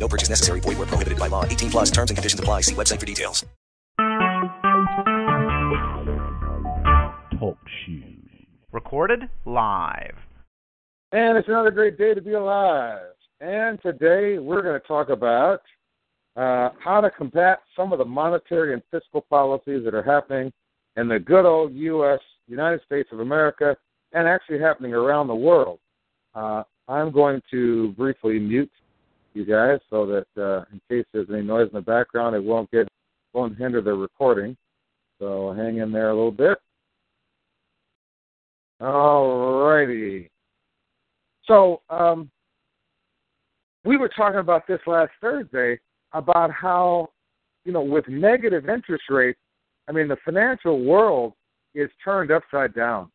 No purchase necessary. Void where prohibited by law. 18 plus terms and conditions apply. See website for details. Talk shoes. Recorded live. And it's another great day to be alive. And today we're going to talk about uh, how to combat some of the monetary and fiscal policies that are happening in the good old U.S., United States of America, and actually happening around the world. Uh, I'm going to briefly mute you guys so that uh, in case there's any noise in the background, it won't get won't hinder the recording. So hang in there a little bit. All righty. So um, we were talking about this last Thursday about how, you know, with negative interest rates, I mean, the financial world is turned upside down.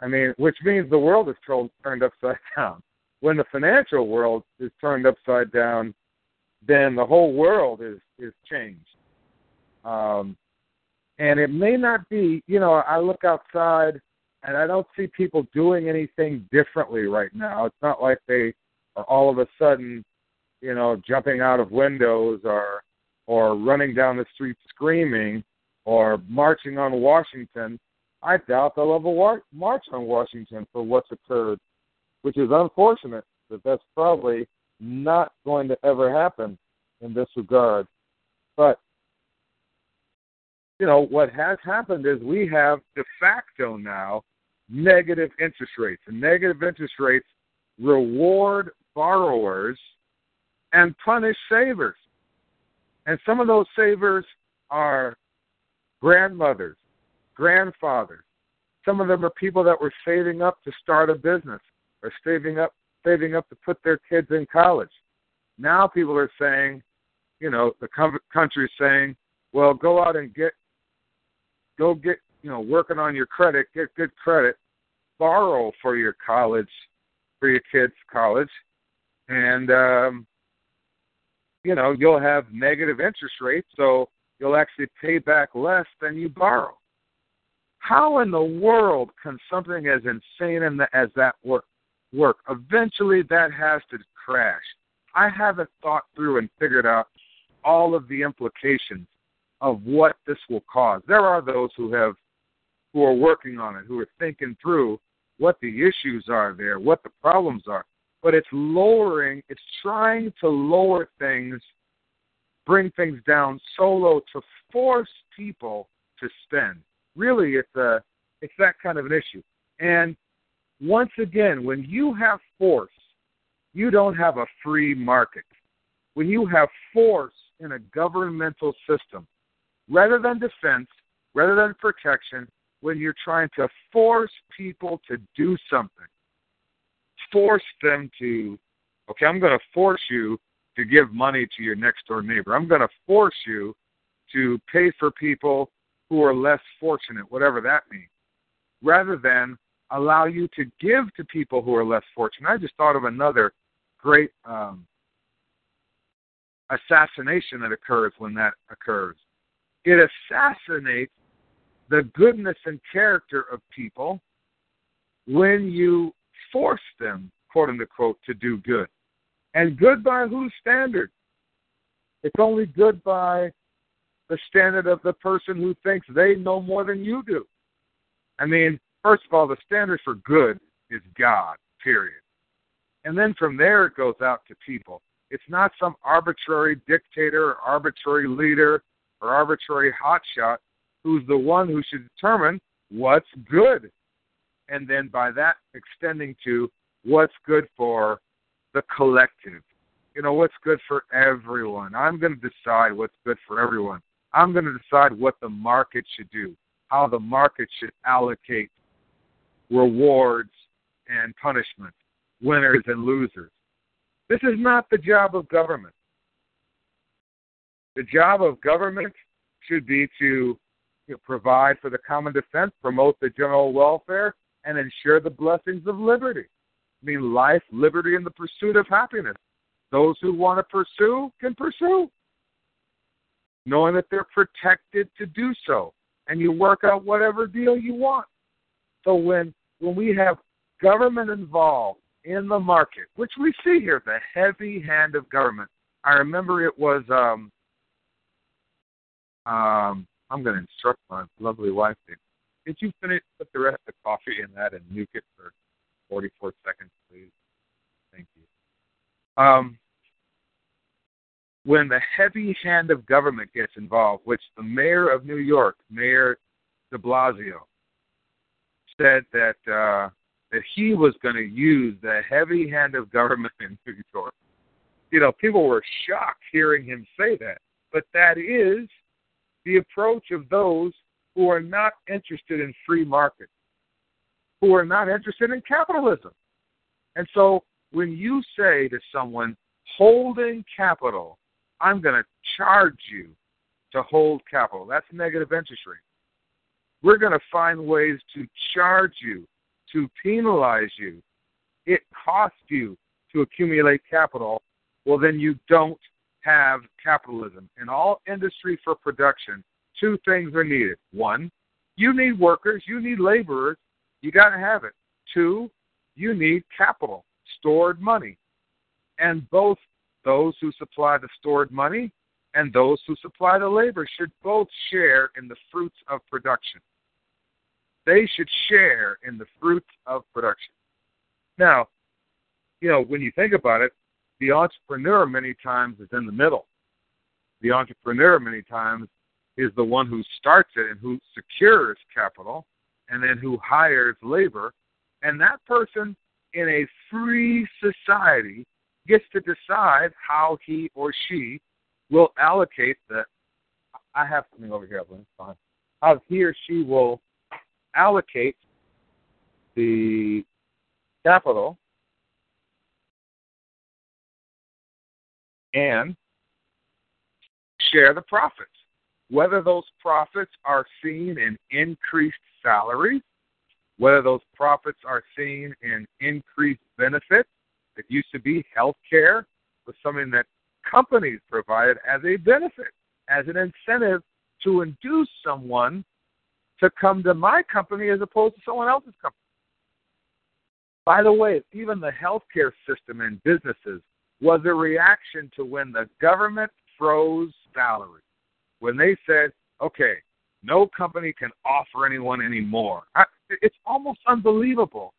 I mean, which means the world is turned upside down. When the financial world is turned upside down, then the whole world is is changed. Um, and it may not be, you know, I look outside and I don't see people doing anything differently right now. It's not like they are all of a sudden you know, jumping out of windows or or running down the street screaming or marching on Washington, I doubt they'll ever march on Washington for what's occurred, which is unfortunate that that's probably not going to ever happen in this regard. But you know what has happened is we have de facto now negative interest rates, and negative interest rates reward borrowers and punish savers. And some of those savers are grandmothers, grandfathers. Some of them are people that were saving up to start a business or saving up saving up to put their kids in college. Now people are saying, you know, the country is saying, well, go out and get go get, you know, working on your credit, get good credit, borrow for your college for your kids' college and um you know, you'll have negative interest rates, so you'll actually pay back less than you borrow. How in the world can something as insane as that work? Work. Eventually, that has to crash. I haven't thought through and figured out all of the implications of what this will cause. There are those who have who are working on it, who are thinking through what the issues are there, what the problems are but it's lowering, it's trying to lower things, bring things down so low to force people to spend. Really, it's a it's that kind of an issue. And once again, when you have force, you don't have a free market. When you have force in a governmental system, rather than defense, rather than protection, when you're trying to force people to do something, force them to, okay, I'm going to force you to give money to your next door neighbor. I'm going to force you to pay for people who are less fortunate, whatever that means, rather than allow you to give to people who are less fortunate. I just thought of another great um, assassination that occurs when that occurs. It assassinates the goodness and character of people when you force them, quote unquote, to do good. And good by whose standard? It's only good by the standard of the person who thinks they know more than you do. I mean, first of all, the standard for good is God, period. And then from there it goes out to people. It's not some arbitrary dictator or arbitrary leader or arbitrary hotshot who's the one who should determine what's good and then by that extending to what's good for the collective. You know, what's good for everyone. I'm going to decide what's good for everyone. I'm going to decide what the market should do, how the market should allocate rewards and punishment, winners and losers. This is not the job of government. The job of government should be to you know, provide for the common defense, promote the general welfare, and ensure the blessings of liberty. I mean, life, liberty, and the pursuit of happiness. Those who want to pursue can pursue, knowing that they're protected to do so, and you work out whatever deal you want. So when when we have government involved in the market, which we see here, the heavy hand of government. I remember it was um um I'm going to instruct my lovely wife. Did you finish put the rest of the coffee in that and nuke it for 44 seconds, please? Thank you. Um, when the heavy hand of government gets involved, which the mayor of New York, Mayor De Blasio, said that uh, that he was going to use the heavy hand of government in New York. You know, people were shocked hearing him say that, but that is the approach of those who are not interested in free markets, who are not interested in capitalism. And so when you say to someone, holding capital, I'm going to charge you to hold capital, that's negative interest rate. We're going to find ways to charge you, to penalize you. It costs you to accumulate capital. Well, then you don't have capitalism. In all industry for production, two things are needed. One, you need workers, you need laborers, you got to have it. Two, you need capital, stored money. And both those who supply the stored money and those who supply the labor should both share in the fruits of production. They should share in the fruits of production. Now, you know, when you think about it, the entrepreneur many times is in the middle. The entrepreneur many times is the one who starts it and who secures capital and then who hires labor. And that person in a free society gets to decide how he or she will allocate the. I have something over here, Evelyn. Fine. How he or she will allocate the capital and share the profits. Whether those profits are seen in increased salaries, whether those profits are seen in increased benefits, it used to be health care was something that companies provided as a benefit, as an incentive to induce someone to come to my company as opposed to someone else's company. By the way, even the healthcare system in businesses was a reaction to when the government froze salaries. When they said, okay, no company can offer anyone anymore. I, it's almost unbelievable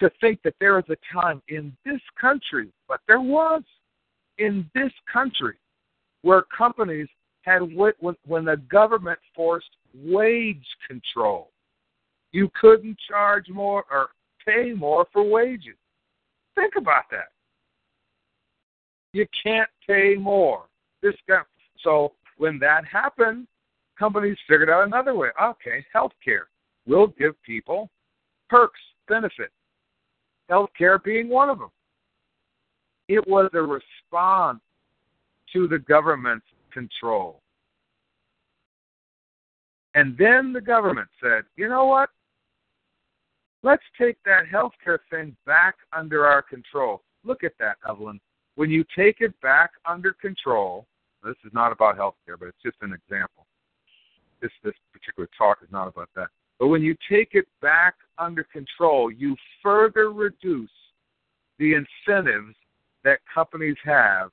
to think that there is a time in this country, but there was in this country where companies had when the government forced wage control. You couldn't charge more or pay more for wages. Think about that. You can't pay more. This guy, so when that happened, companies figured out another way. Okay, health care. We'll give people perks, benefits. Health care being one of them. It was a response to the government's control. And then the government said, you know what? Let's take that healthcare thing back under our control. Look at that, Evelyn. When you take it back under control, this is not about healthcare, but it's just an example. This this particular talk is not about that. But when you take it back under control, you further reduce the incentives that companies have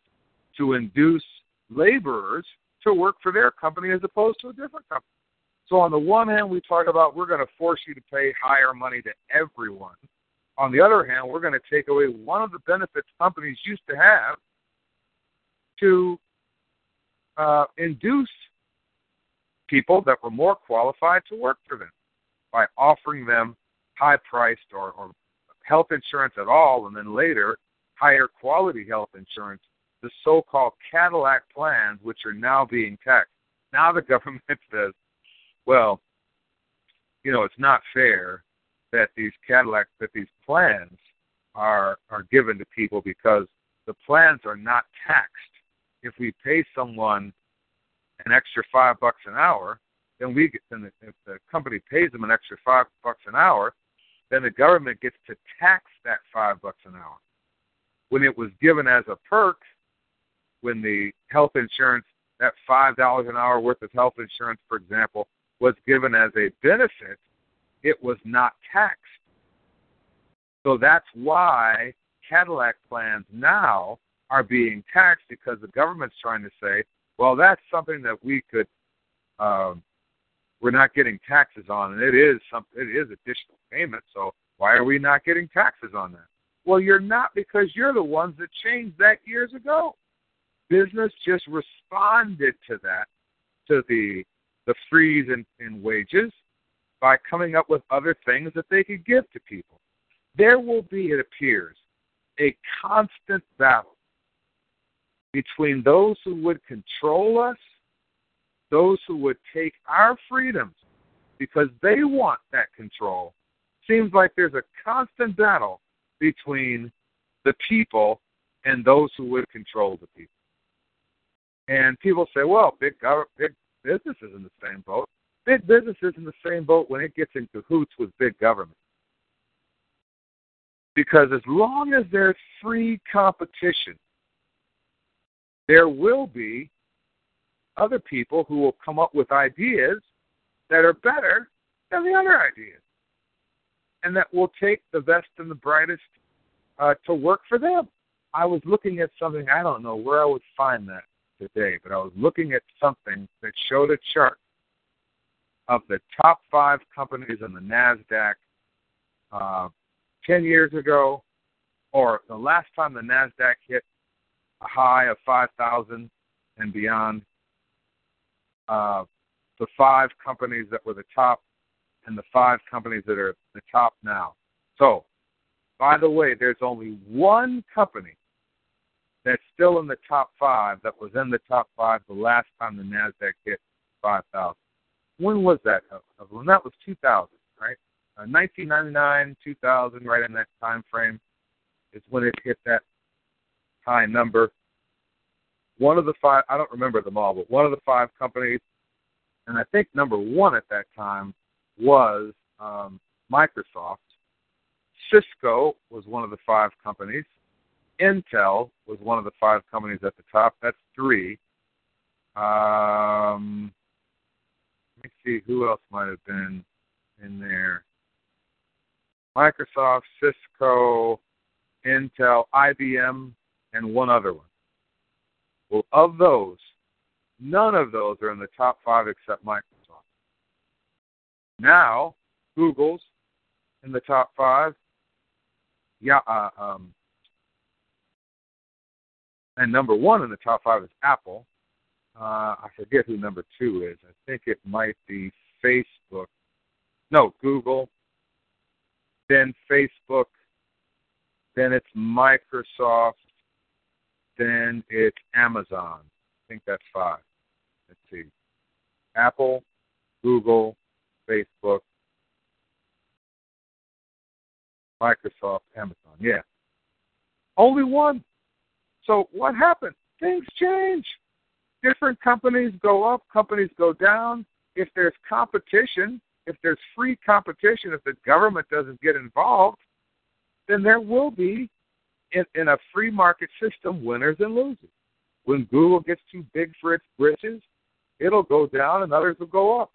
to induce laborers to work for their company as opposed to a different company. So on the one hand, we talk about we're going to force you to pay higher money to everyone. On the other hand, we're going to take away one of the benefits companies used to have to uh, induce people that were more qualified to work for them by offering them high priced or, or health insurance at all, and then later higher quality health insurance, the so called Cadillac plans, which are now being taxed. Now the government says, well, you know, it's not fair that these Cadillac that these plans are are given to people because the plans are not taxed. If we pay someone an extra five bucks an hour, then we get then the, if the company pays them an extra five bucks an hour, then the government gets to tax that five bucks an hour. When it was given as a perk, when the health insurance that five dollars an hour worth of health insurance, for example, was given as a benefit, it was not taxed. So that's why Cadillac plans now are being taxed because the government's trying to say, well, that's something that we could, um, we're not getting taxes on, and it is some, it is additional payment. So why are we not getting taxes on that? Well, you're not because you're the ones that changed that years ago. Business just responded to that, to the the freeze in, in wages, by coming up with other things that they could give to people. There will be, it appears, a constant battle between those who would control us, those who would take our freedoms because they want that control. Seems like there's a constant battle between the people and those who would control the people. And people say, well, big, big business is in the same boat. Big business is in the same boat when it gets in cahoots with big government. Because as long as there's free competition, there will be other people who will come up with ideas that are better than the other ideas and that will take the best and the brightest uh, to work for them. I was looking at something, I don't know where I would find that today, but I was looking at something that showed a chart of the top five companies in the NASDAQ uh, 10 years ago, or the last time the NASDAQ hit a high of 5,000 and beyond. Uh, the five companies that were the top and the five companies that are the top now. So, by the way, there's only one company that's still in the top five that was in the top five the last time the NASDAQ hit 5,000. When was that? When that was 2000, right? Uh, 1999, 2000, right in that time frame is when it hit that high number. One of the five, I don't remember them all, but one of the five companies, and I think number one at that time was um, Microsoft. Cisco was one of the five companies. Intel was one of the five companies at the top. That's three. Um, let me see who else might have been in there. Microsoft, Cisco, Intel, IBM, and one other one. Well, of those, none of those are in the top five except Microsoft. Now, Google's in the top five. Yeah, uh, um, and number one in the top five is Apple. Uh, I forget who number two is. I think it might be Facebook. No, Google. Then Facebook. Then it's Microsoft. Then it's Amazon. I think that's five. Let's see. Apple, Google, Facebook, Microsoft, Amazon. Yeah. Only one. So what happened? Things change. Different companies go up, companies go down. If there's competition, if there's free competition, if the government doesn't get involved, then there will be, in, in a free market system, winners and losers. When Google gets too big for its britches, it'll go down and others will go up.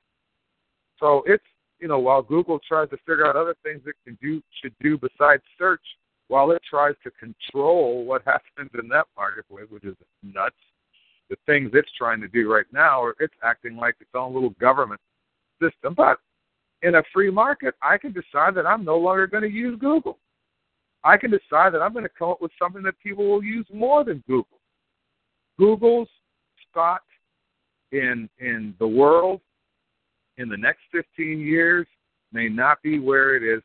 So it's you know while Google tries to figure out other things it can do should do besides search, while it tries to control what happens in that marketplace, which is nuts. The things it's trying to do right now, or it's acting like its own little government system. But in a free market, I can decide that I'm no longer going to use Google. I can decide that I'm going to come up with something that people will use more than Google. Google's spot in in the world in the next 15 years may not be where it is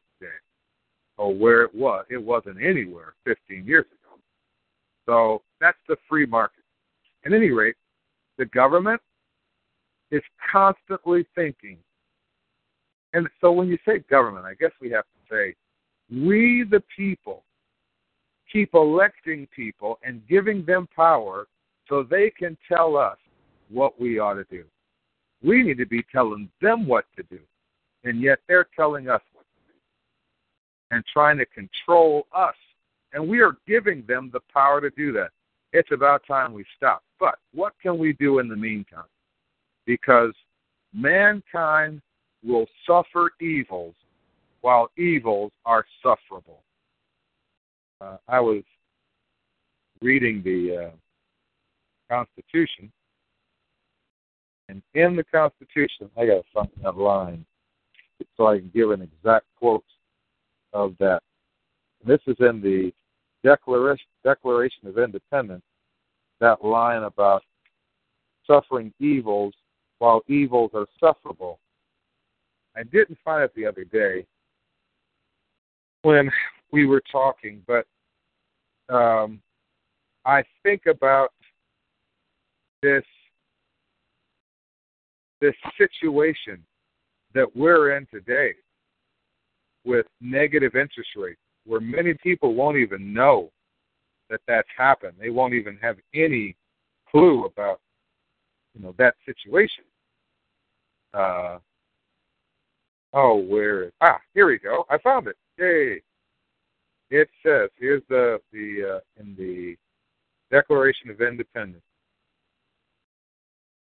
or where it was. It wasn't anywhere 15 years ago. So that's the free market. At any rate, the government is constantly thinking. And so when you say government, I guess we have to say, we the people keep electing people and giving them power so they can tell us what we ought to do. We need to be telling them what to do. And yet they're telling us and trying to control us. And we are giving them the power to do that. It's about time we stop. But what can we do in the meantime? Because mankind will suffer evils while evils are sufferable. Uh, I was reading the uh, Constitution, and in the Constitution, I got to find that line so I can give an exact quote of that. This is in the Declaration, Declaration of Independence, that line about suffering evils while evils are sufferable. I didn't find it the other day when we were talking, but um, I think about this this situation that we're in today with negative interest rates, where many people won't even know that that's happened. They won't even have any clue about you know that situation. Uh, oh, where is ah? Here we go. I found it. Yay! It says here's the the uh, in the Declaration of Independence.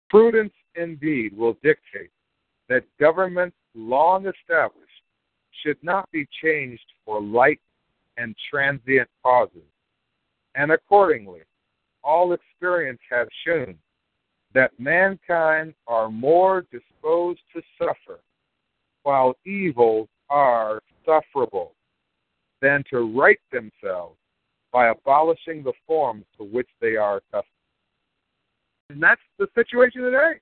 Prudence indeed will dictate that governments long established should not be changed for light and transient causes, and accordingly, all experience has shown that mankind are more disposed to suffer, while evils are sufferable, than to right themselves by abolishing the forms to which they are accustomed. And that's the situation today.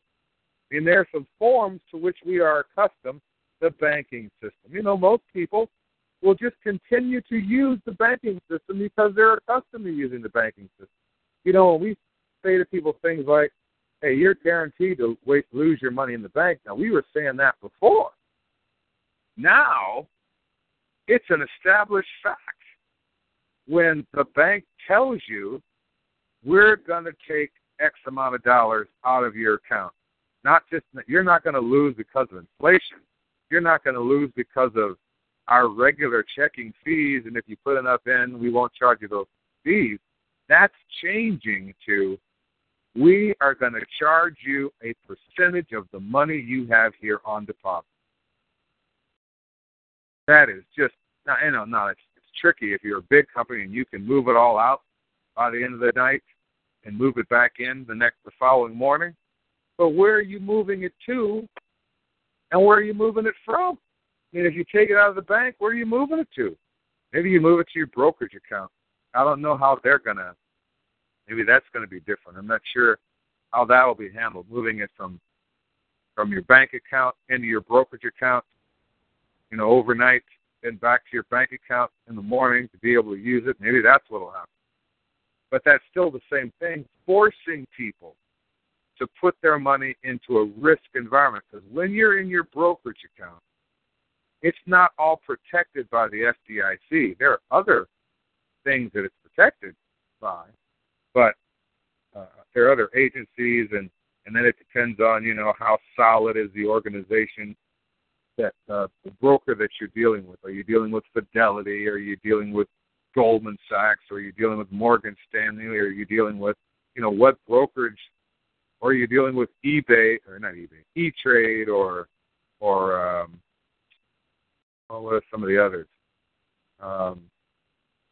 I mean, there are some forms to which we are accustomed, the banking system. You know, most people will just continue to use the banking system because they're accustomed to using the banking system. You know, when we say to people things like, hey, you're guaranteed to wait, lose your money in the bank. Now, we were saying that before. Now, it's an established fact. When the bank tells you, we're going to take X amount of dollars out of your account, not just you're not going to lose because of inflation. You're not going to lose because of our regular checking fees, and if you put enough in, we won't charge you those fees. That's changing to we are going to charge you a percentage of the money you have here on deposit. That is just, you know, no, it's, it's tricky if you're a big company and you can move it all out by the end of the night and move it back in the next, the following morning. But where are you moving it to, and where are you moving it from? I mean, if you take it out of the bank, where are you moving it to? Maybe you move it to your brokerage account. I don't know how they're gonna maybe that's going to be different. I'm not sure how that will be handled. Moving it from from your bank account into your brokerage account, you know, overnight, and back to your bank account in the morning to be able to use it. Maybe that's what'll happen. But that's still the same thing, forcing people to put their money into a risk environment. Because when you're in your brokerage account, it's not all protected by the FDIC. There are other things that it's protected by, but uh, there are other agencies, and and then it depends on you know how solid is the organization that uh, the broker that you're dealing with. Are you dealing with Fidelity? Are you dealing with Goldman Sachs? Are you dealing with Morgan Stanley? Are you dealing with you know what brokerage? Or are you dealing with eBay or not eBay, E Trade or or um, oh, what are some of the others? Um,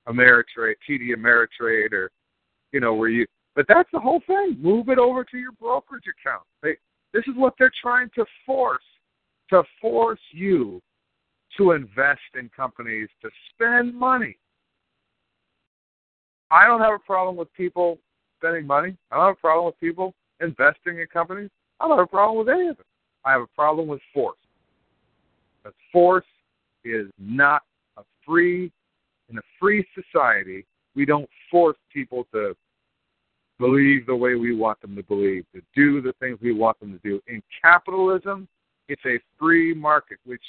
Ameritrade, TD Ameritrade, or you know, where you, but that's the whole thing. Move it over to your brokerage account. They, this is what they're trying to force, to force you to invest in companies, to spend money. I don't have a problem with people spending money. I don't have a problem with people investing in companies. I don't have a problem with any of it. I have a problem with force. But force is not a free, in a free society, we don't force people to believe the way we want them to believe, to do the things we want them to do. In capitalism, it's a free market, which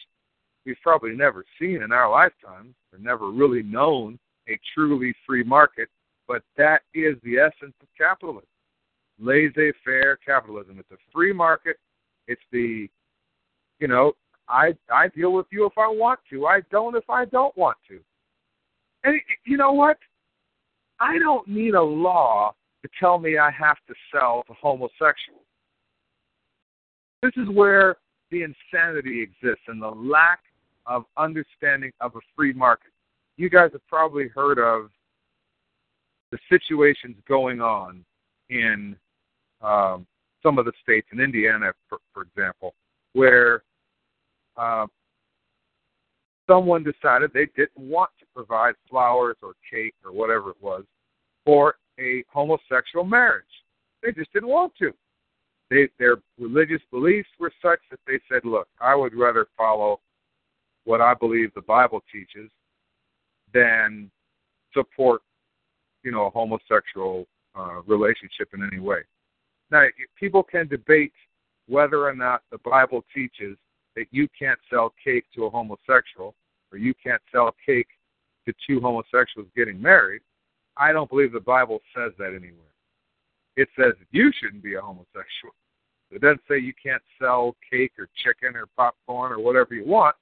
we've probably never seen in our lifetimes, or never really known a truly free market, but that is the essence of capitalism. Laissez-faire capitalism. It's a free market. It's the, you know, I I deal with you if I want to. I don't if I don't want to. And you know what? I don't need a law to tell me I have to sell to homosexuals. This is where the insanity exists and the lack of understanding of a free market. You guys have probably heard of the situations going on in um, some of the states, in Indiana, for, for example, where uh, someone decided they didn't want to provide flowers or cake or whatever it was for a homosexual marriage. They just didn't want to. They, their religious beliefs were such that they said, "Look, I would rather follow what I believe the Bible teaches than support, you know, a homosexual uh, relationship in any way." Now, people can debate whether or not the Bible teaches that you can't sell cake to a homosexual or you can't sell cake to two homosexuals getting married. I don't believe the Bible says that anywhere. It says you shouldn't be a homosexual. It doesn't say you can't sell cake or chicken or popcorn or whatever you want.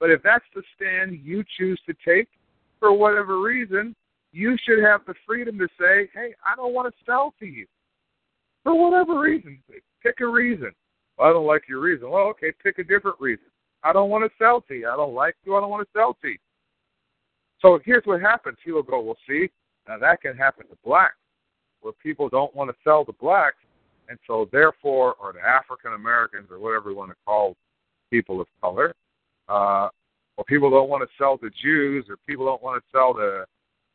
But if that's the stand you choose to take for whatever reason, you should have the freedom to say, hey, I don't want to sell to you. For whatever reason. Pick a reason. Well, I don't like your reason. Well, okay, pick a different reason. I don't want to sell to. I don't like you. I don't want to sell to. So here's what happens. He will go, well, see, now that can happen to blacks, where people don't want to sell to blacks, and so therefore, or to African Americans, or whatever you want to call people of color, uh, or people don't want to sell to Jews, or people don't want to sell to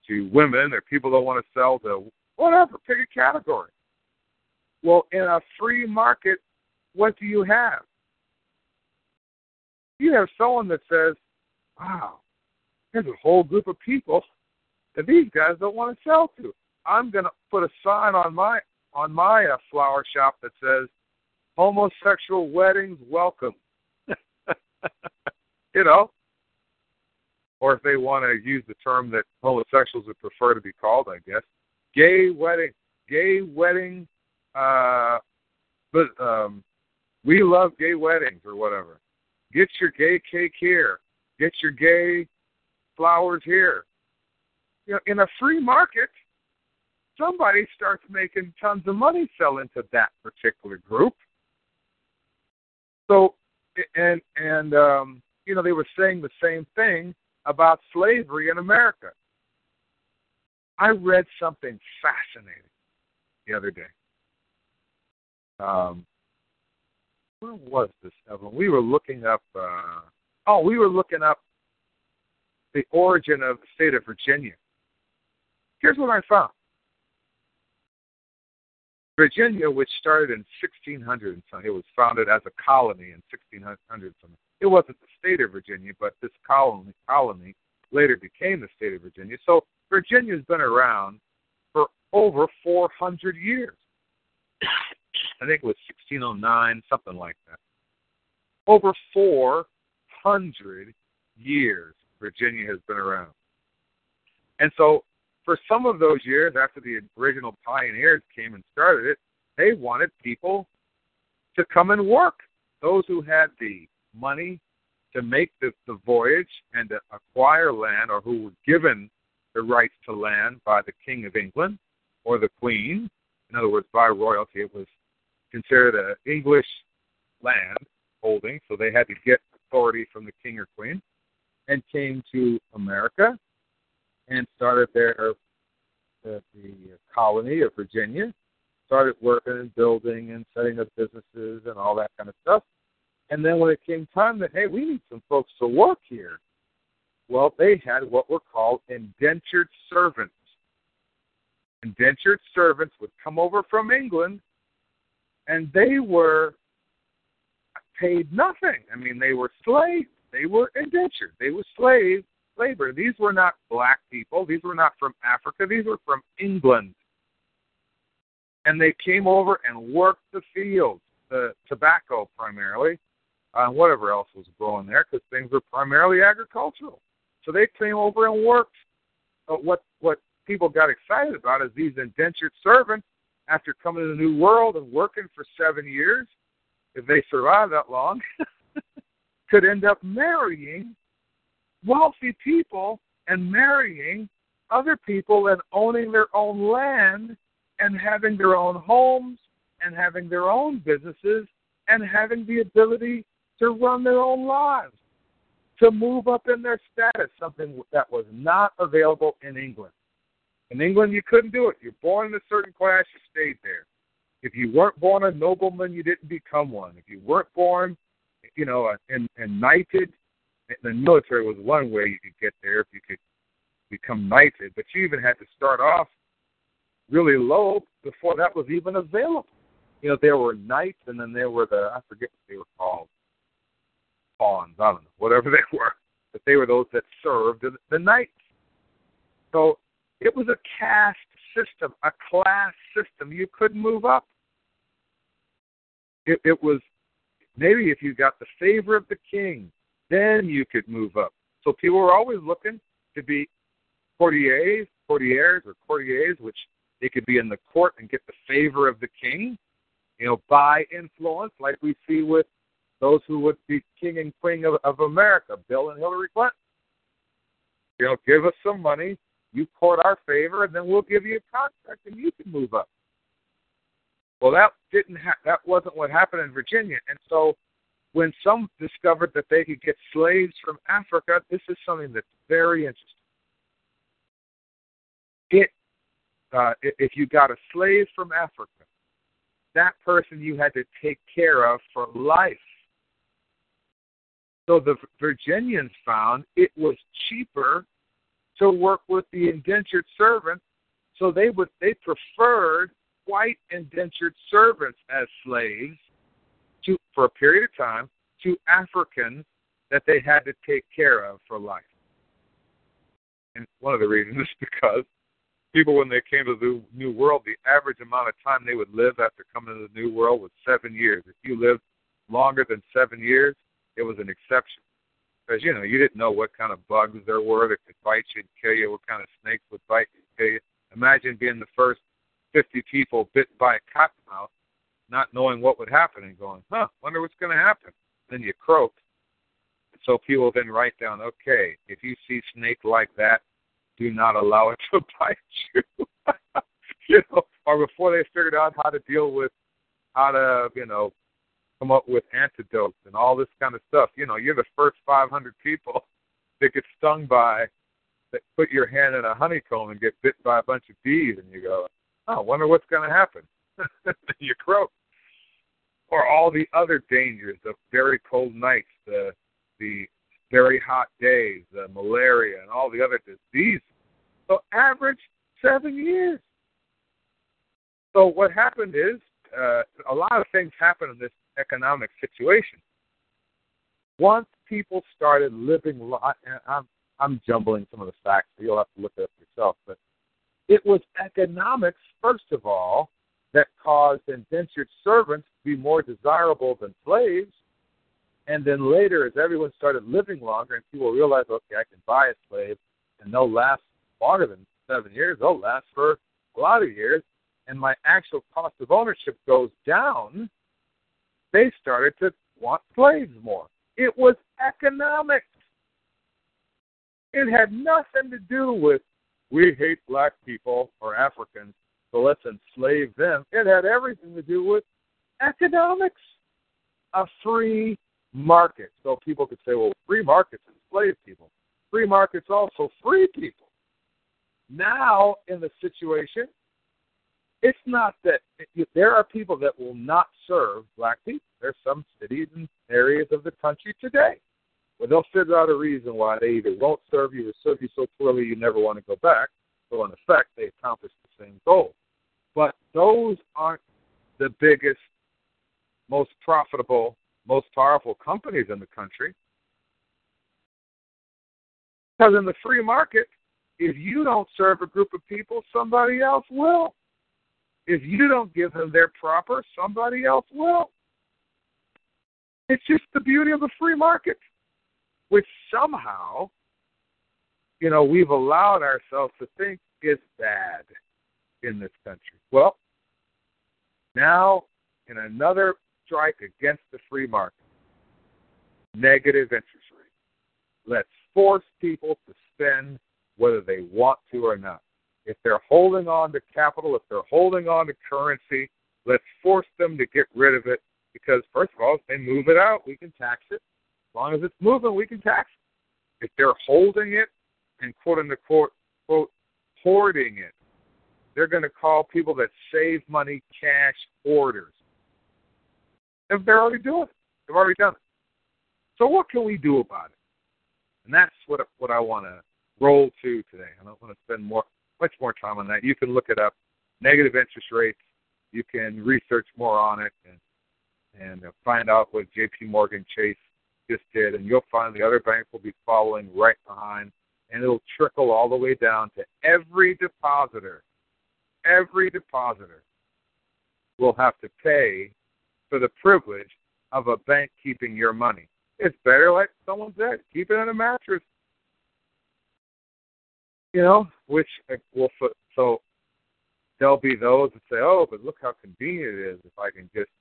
to women, or people don't want to sell to whatever. Pick a category. Well, in a free market, what do you have? You have someone that says, wow, there's a whole group of people that these guys don't want to sell to. I'm going to put a sign on my on my uh, flower shop that says homosexual weddings welcome. you know, or if they want to use the term that homosexuals would prefer to be called, I guess, gay wedding, gay wedding. Uh, but um, we love gay weddings or whatever. Get your gay cake here. Get your gay flowers here. You know, in a free market, somebody starts making tons of money selling to that particular group. So, and and um, you know, they were saying the same thing about slavery in America. I read something fascinating the other day. Um, where was this, Evelyn? We were looking up. Uh, oh, we were looking up the origin of the state of Virginia. Here's what I found. Virginia, which started in 1600 and something, it was founded as a colony in 1600 something. It wasn't the state of Virginia, but this colony colony later became the state of Virginia. So Virginia's been around for over 400 years. I think it was 1609, something like that. Over 400 years, Virginia has been around. And so, for some of those years, after the original pioneers came and started it, they wanted people to come and work. Those who had the money to make the, the voyage and to acquire land, or who were given the rights to land by the King of England or the Queen, in other words, by royalty, it was considered an English land holding, so they had to get authority from the king or queen, and came to America and started their uh, the colony of Virginia, started working and building and setting up businesses and all that kind of stuff. And then when it came time that hey, we need some folks to work here, well, they had what were called indentured servants. Indentured servants would come over from England and they were paid nothing. I mean, they were slaves. They were indentured. They were slave labor. These were not black people. These were not from Africa. These were from England. And they came over and worked the fields, the tobacco primarily, uh, whatever else was growing there, because things were primarily agricultural. So they came over and worked. But what what people got excited about is these indentured servants after coming to the New World and working for seven years, if they survive that long, could end up marrying wealthy people and marrying other people and owning their own land and having their own homes and having their own businesses and having the ability to run their own lives, to move up in their status, something that was not available in England. In England, you couldn't do it. You're born in a certain class, you stayed there. If you weren't born a nobleman, you didn't become one. If you weren't born, you know, and, and knighted, the military was one way you could get there if you could become knighted, but you even had to start off really low before that was even available. You know, there were knights, and then there were the I forget what they were called, pawns. I don't know, whatever they were, but they were those that served the, the knights. So it was a caste system, a class system. You couldn't move up. It, it was maybe if you got the favor of the king, then you could move up. So people were always looking to be courtiers, courtiers, or courtiers, which they could be in the court and get the favor of the king, you know, by influence, like we see with those who would be king and queen of, of America, Bill and Hillary Clinton. You know, give us some money, you court our favor, and then we'll give you a contract, and you can move up. Well, that didn't ha- that wasn't what happened in Virginia, and so when some discovered that they could get slaves from Africa, this is something that's very interesting. It, uh, if you got a slave from Africa, that person you had to take care of for life. So the Virginians found it was cheaper to work with the indentured servants, so they would they preferred white indentured servants as slaves to for a period of time to Africans that they had to take care of for life. And one of the reasons is because people, when they came to the New World, the average amount of time they would live after coming to the New World was seven years. If you lived longer than seven years, it was an exception. Because, you know, you didn't know what kind of bugs there were that could bite you and kill you, what kind of snakes would bite you and kill you. Imagine being the first 50 people bit by a cottonmouth, not knowing what would happen and going, huh, wonder what's going to happen. Then you croak. So people then write down, okay, if you see snake like that, do not allow it to bite you. you know, or before they figured out how to deal with how to, you know, come up with antidotes and all this kind of stuff. You know, you're the first 500 people that get stung by that put your hand in a honeycomb and get bit by a bunch of bees, and you go, oh, I wonder what's going to happen. you croak. Or all the other dangers of very cold nights, the the very hot days, the malaria, and all the other diseases. So average seven years. So what happened is uh, a lot of things happened in this economic situation. Once people started living, and I'm I'm jumbling some of the facts, so you'll have to look it up yourself. But it was economics, first of all, that caused indentured servants to be more desirable than slaves. And then later, as everyone started living longer and people realized, okay, I can buy a slave and they'll last longer than seven years, they'll last for a lot of years, and my actual cost of ownership goes down, they started to want slaves more. It was economics. It had nothing to do with we hate black people or Africans, so let's enslave them. It had everything to do with economics, a free market. So people could say, well, free markets enslave people. Free markets also free people. Now, in the situation, it's not that there are people that will not serve black people. There's some cities and areas of the country today well, they'll figure out a reason why they either won't serve you or serve you so poorly you never want to go back. So, in effect, they accomplish the same goal. But those aren't the biggest, most profitable, most powerful companies in the country. Because in the free market, if you don't serve a group of people, somebody else will. If you don't give them their proper, somebody else will. It's just the beauty of the free market which somehow, you know, we've allowed ourselves to think is bad in this country. Well, Now, in another strike against the free market, negative interest rates. Let's force people to spend whether they want to or not. If they're holding on to capital, if they're holding on to currency, let's force them to get rid of it because, first of all, if they move it out, we can tax it. As long as it's moving, we can tax it. If they're holding it and quote unquote, quote, hoarding it, they're going to call people that save money cash hoarders. If they're already doing it, they've already done it. So what can we do about it? And that's what what I want to roll to today. I don't want to spend more much more time on that. You can look it up. Negative interest rates. You can research more on it and and uh, find out what J.P. Morgan Chase just did, and you'll find the other banks will be following right behind, and it'll trickle all the way down to every depositor. Every depositor will have to pay for the privilege of a bank keeping your money. It's better, like someone said, keep it in a mattress. You know, which uh, will so there'll be those that say, "Oh, but look how convenient it is if I can just,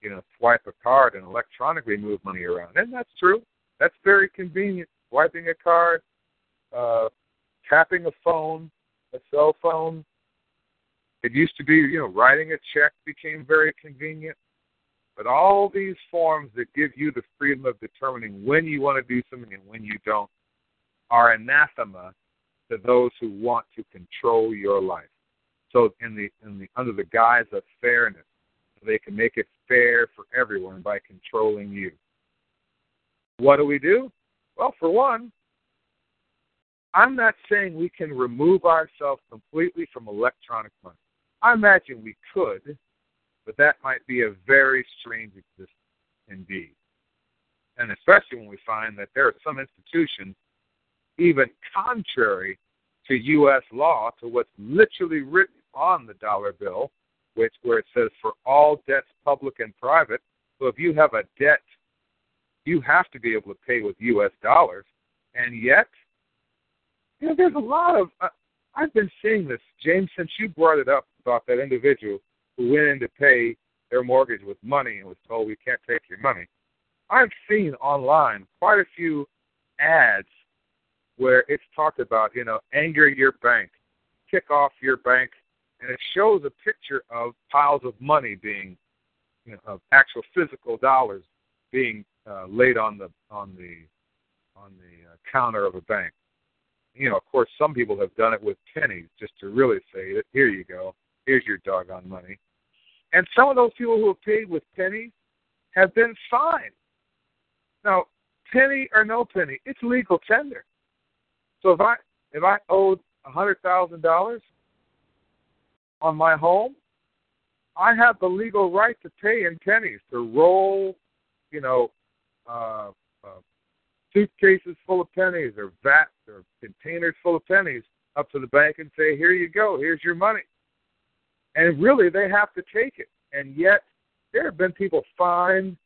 you know, swipe a card and electronically move money around." And that's true. That's very convenient. Swiping a card, uh, tapping a phone, a cell phone. It used to be, you know, writing a check became very convenient. But all these forms that give you the freedom of determining when you want to do something and when you don't are anathema to those who want to control your life. So in the in the under the guise of fairness, they can make it fair for everyone by controlling you. What do we do? Well, for one, I'm not saying we can remove ourselves completely from electronic money. I imagine we could, but that might be a very strange existence indeed. And especially when we find that there are some institutions, even contrary to U.S. law, to what's literally written on the dollar bill, which where it says for all debts, public and private. So if you have a debt, you have to be able to pay with U.S. dollars, and yet, you know, there's a lot of. Uh, I've been seeing this, James, since you brought it up about that individual who went in to pay their mortgage with money and was told we can't take your money. I've seen online quite a few ads where it's talked about, you know, anger your bank, kick off your bank, and it shows a picture of piles of money being, you know, of actual physical dollars being uh, laid on the on the on the uh, counter of a bank. You know, of course, some people have done it with pennies just to really say, "Here you go, here's your doggone money." And some of those people who have paid with pennies have been fined. Now, penny or no penny, it's legal tender. So if I if I owed a hundred thousand dollars on my home, I have the legal right to pay in pennies to roll, you know, uh, uh, suitcases full of pennies or vats or containers full of pennies up to the bank and say, "Here you go. Here's your money." and really they have to take it. And yet there have been people fined.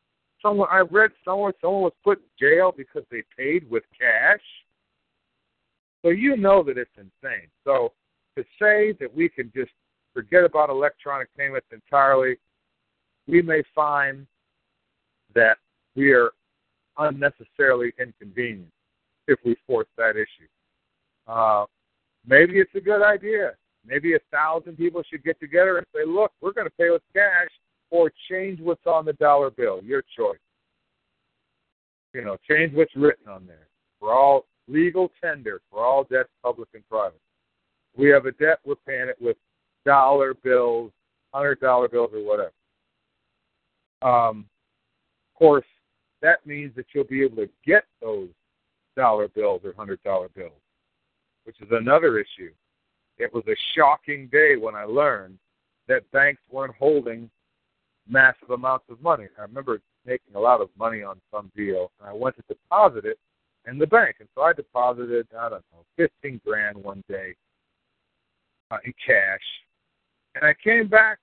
Someone I read somewhere someone was put in jail because they paid with cash. So you know that it's insane. So to say that we can just forget about electronic payments entirely, we may find that we are unnecessarily inconvenienced if we force that issue. Uh, maybe it's a good idea Maybe a thousand people should get together and say, look, we're going to pay with cash or change what's on the dollar bill. Your choice. You know, change what's written on there. We're all legal tender, for all debts, public and private. We have a debt, we're paying it with dollar bills, hundred dollar bills or whatever. Um, of course, that means that you'll be able to get those dollar bills or hundred dollar bills, which is another issue. It was a shocking day when I learned that banks weren't holding massive amounts of money. I remember making a lot of money on some deal, and I went to deposit it in the bank. And so I deposited, I don't know, 15 grand one day uh, in cash. And I came back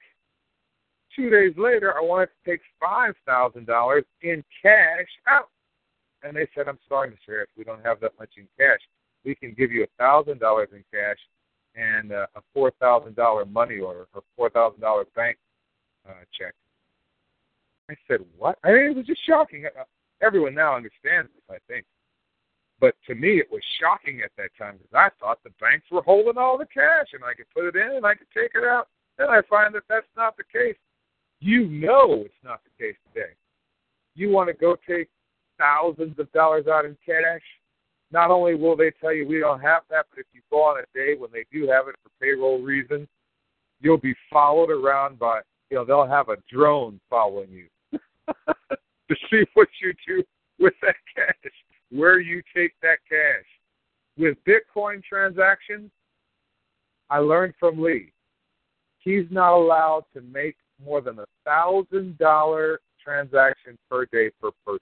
two days later. I wanted to take $5,000 in cash out. And they said, I'm sorry, Mr. Harris, we don't have that much in cash. We can give you $1,000 in cash and uh, a four thousand dollar money order or four thousand dollar bank uh, check. I said, what? I mean, it was just shocking. Uh, everyone now understands this, I think. But to me, it was shocking at that time because I thought the banks were holding all the cash and I could put it in and I could take it out. Then I find that that's not the case. You know it's not the case today. You want to go take thousands of dollars out in cash. Not only will they tell you we don't have that, but if you go on a day when they do have it for payroll reasons, you'll be followed around by, you know, they'll have a drone following you to see what you do with that cash, where you take that cash. With Bitcoin transactions, I learned from Lee, he's not allowed to make more than a thousand dollar transaction per day per person.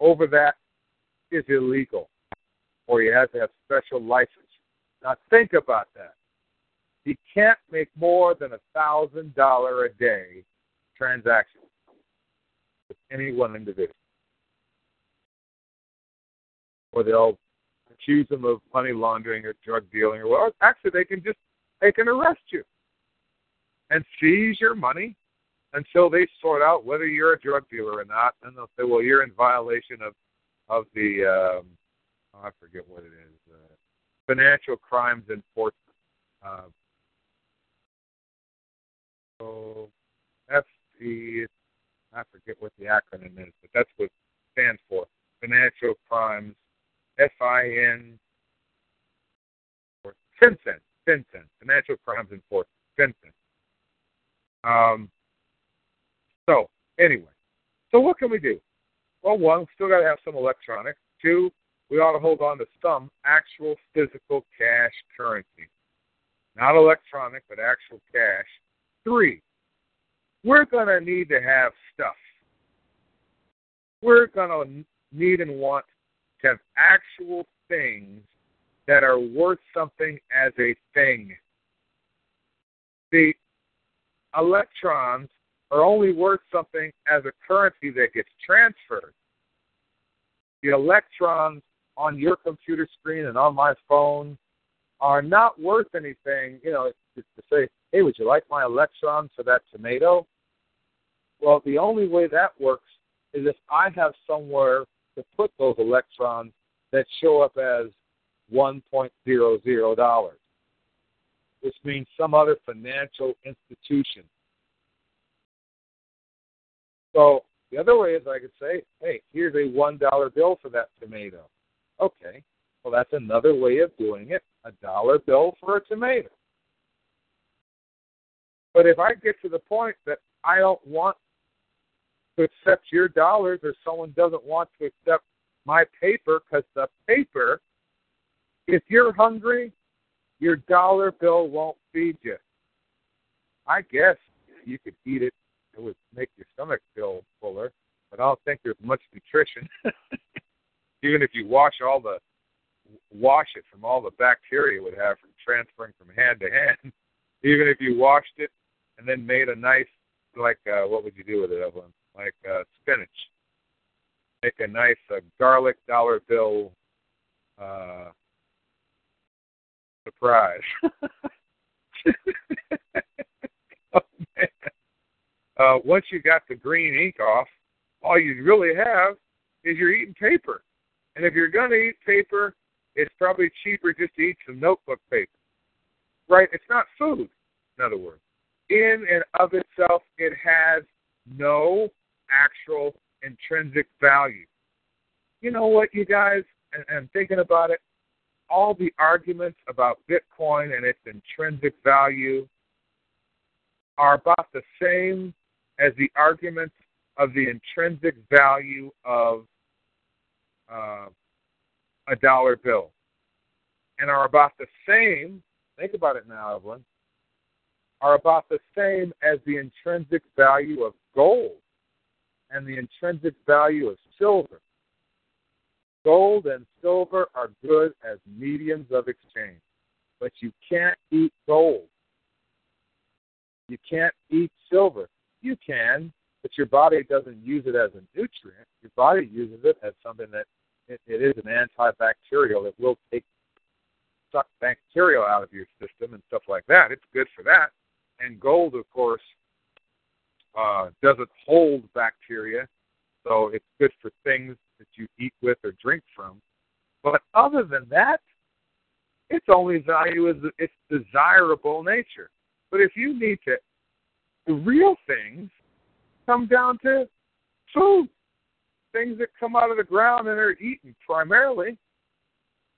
Over that is illegal, or you have to have special license. Now think about that. You can't make more than a thousand dollar a day transaction with any one individual, or they'll accuse them of money laundering or drug dealing, or well, actually they can just they can arrest you and seize your money until they sort out whether you're a drug dealer or not. Then they'll say, well, you're in violation of of the um, oh, I forget what it is, uh, financial crimes enforcement. Uh, so that's I forget what the acronym is, but that's what it stands for. Financial crimes, F-I-N, or FinCEN, FinCEN, Financial Crimes Enforcement, FinCEN. Um, so anyway, so what can we do? Well, one, we still got to have some electronics. Two, we ought to hold on to some actual physical cash currency, not electronic, but actual cash. Three, we're going to need to have stuff. We're going to need and want to have actual things that are worth something as a thing. The electrons are only worth something as a currency that gets transferred. The electrons on your computer screen and on my phone are not worth anything, you know, to say, hey, would you like my electrons for that tomato? Well, the only way that works is if I have somewhere to put those electrons that show up as $1.00, which means some other financial institution. So the other way is I could say, hey, here's a $1 bill for that tomato. Okay, well, that's another way of doing it a dollar bill for a tomato. But if I get to the point that I don't want to accept your dollars or someone doesn't want to accept my paper because the paper, if you're hungry, your dollar bill won't feed you. I guess you could eat it, it would make your stomach feel fuller, but I don't think there's much nutrition. Even if you wash all the wash it from all the bacteria it would have from transferring from hand to hand, even if you washed it and then made a nice like uh, what would you do with it, Evelyn? Like uh, spinach. Make a nice uh, garlic dollar bill uh, surprise. oh, man. Uh, once you got the green ink off, all you really have is you're eating paper. And if you're going to eat paper, it's probably cheaper just to eat some notebook paper. Right? It's not food, in other words. In and of itself, it has no actual intrinsic value. You know what, you guys, and, and thinking about it, all the arguments about Bitcoin and its intrinsic value are about the same as the arguments of the intrinsic value of uh, a dollar bill. And are about the same, think about it now, Evelyn, are about the same as the intrinsic value of gold and the intrinsic value of silver. Gold and silver are good as mediums of exchange, but you can't eat gold. You can't eat silver. You can, but your body doesn't use it as a nutrient. Your body uses it as something that it, it is an antibacterial that will take suck bacteria out of your system and stuff like that. It's good for that. And gold, of course, uh, doesn't hold bacteria, so it's good for things that you eat with or drink from. But other than that, its only value is its desirable nature. But if you need to, the real things come down to food, things that come out of the ground and are eaten primarily.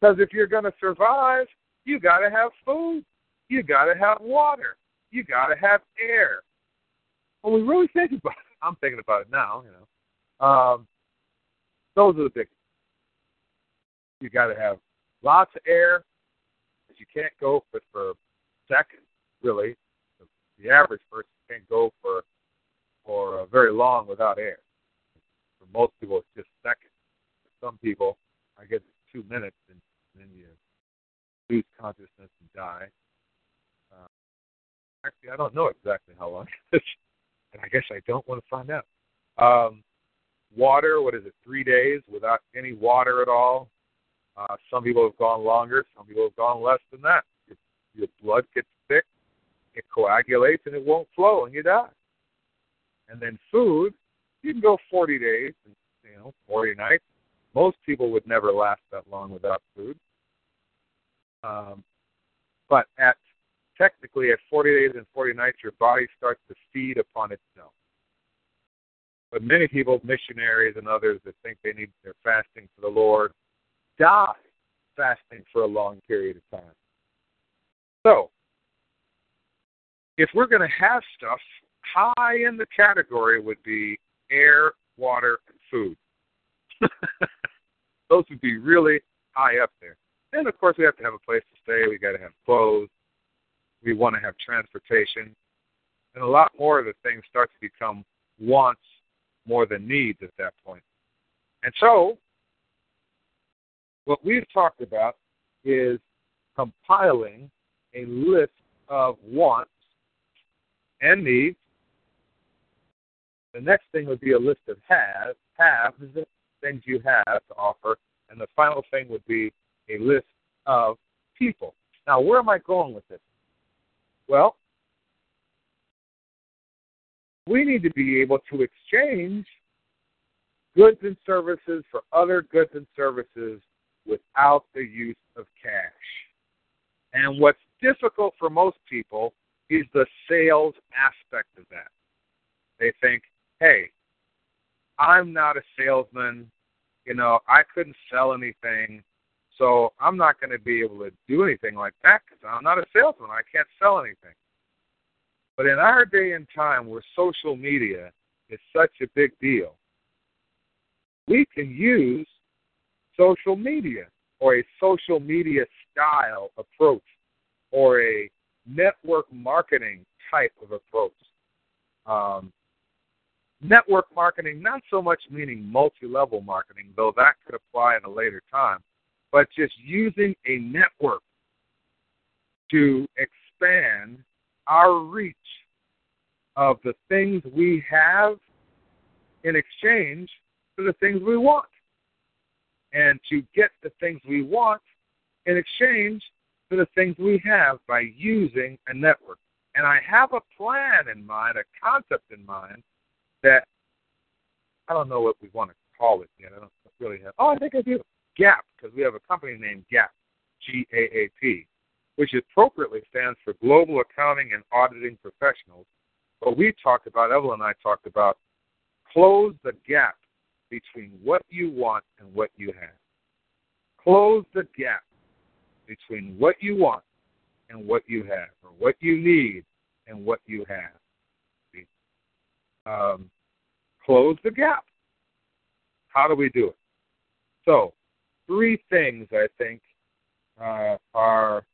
Because if you're going to survive, you got to have food, you got to have water, you got to have air. When we really think about it, I'm thinking about it now. You know, um, those are the big. You got to have lots of air. You can't go for, seconds, really. The average person can't go for for uh, very long without air. For most people, it's just seconds. For some people, I guess it's two minutes, and, then you lose consciousness and die. Uh, actually, I don't know exactly how long and I guess I don't want to find out. Um, water, what is it, three days without any water at all? Uh, some people have gone longer, some people have gone less than that. Your, your blood gets thick, it coagulates, and it won't flow, and you die. And then food, you can go 40 days, you know, 40 nights. Most people would never last that long without food. Um, but at technically at 40 days and 40 nights, your body starts to feed upon itself. But many people, missionaries and others that think they need their fasting for the Lord, die fasting for a long period of time. So, if we're going to have stuff, high in the category would be air, water, and food. Those would be really high up there. And of course, we have to have a place to stay. We got to have clothes. We want to have transportation, and a lot more of the things start to become wants more than needs at that point. And so, what we've talked about is compiling a list of wants and needs. The next thing would be a list of have, haves, things you have to offer, and the final thing would be a list of people. Now, where am I going with this? Well, we need to be able to exchange goods and services for other goods and services without the use of cash. And what's difficult for most people is the sales aspect of that. They think, hey, I'm not a salesman. You know, I couldn't sell anything. So I'm not going to be able to do anything like that because I'm not a salesman. I can't sell anything. But in our day and time where social media is such a big deal, we can use social media or a social media style approach or a network marketing type of approach. Um, network marketing, not so much meaning multi level marketing, though that could apply at a later time, but just using a network to expand our reach of the things we have in exchange for the things we want. And to get the things we want in exchange for the things we have by using a network. And I have a plan in mind, a concept in mind that I don't know what we want to call it yet. I don't really have. Oh, I think I do. GAP, because we have a company named GAP, G A A P, which appropriately stands for Global Accounting and Auditing Professionals. But we talked about, Evelyn and I talked about, close the gap between what you want and what you have. Close the gap between what you want and what you have, or what you need and what you have. Um, close the gap. How do we do it? So, three things I think uh, are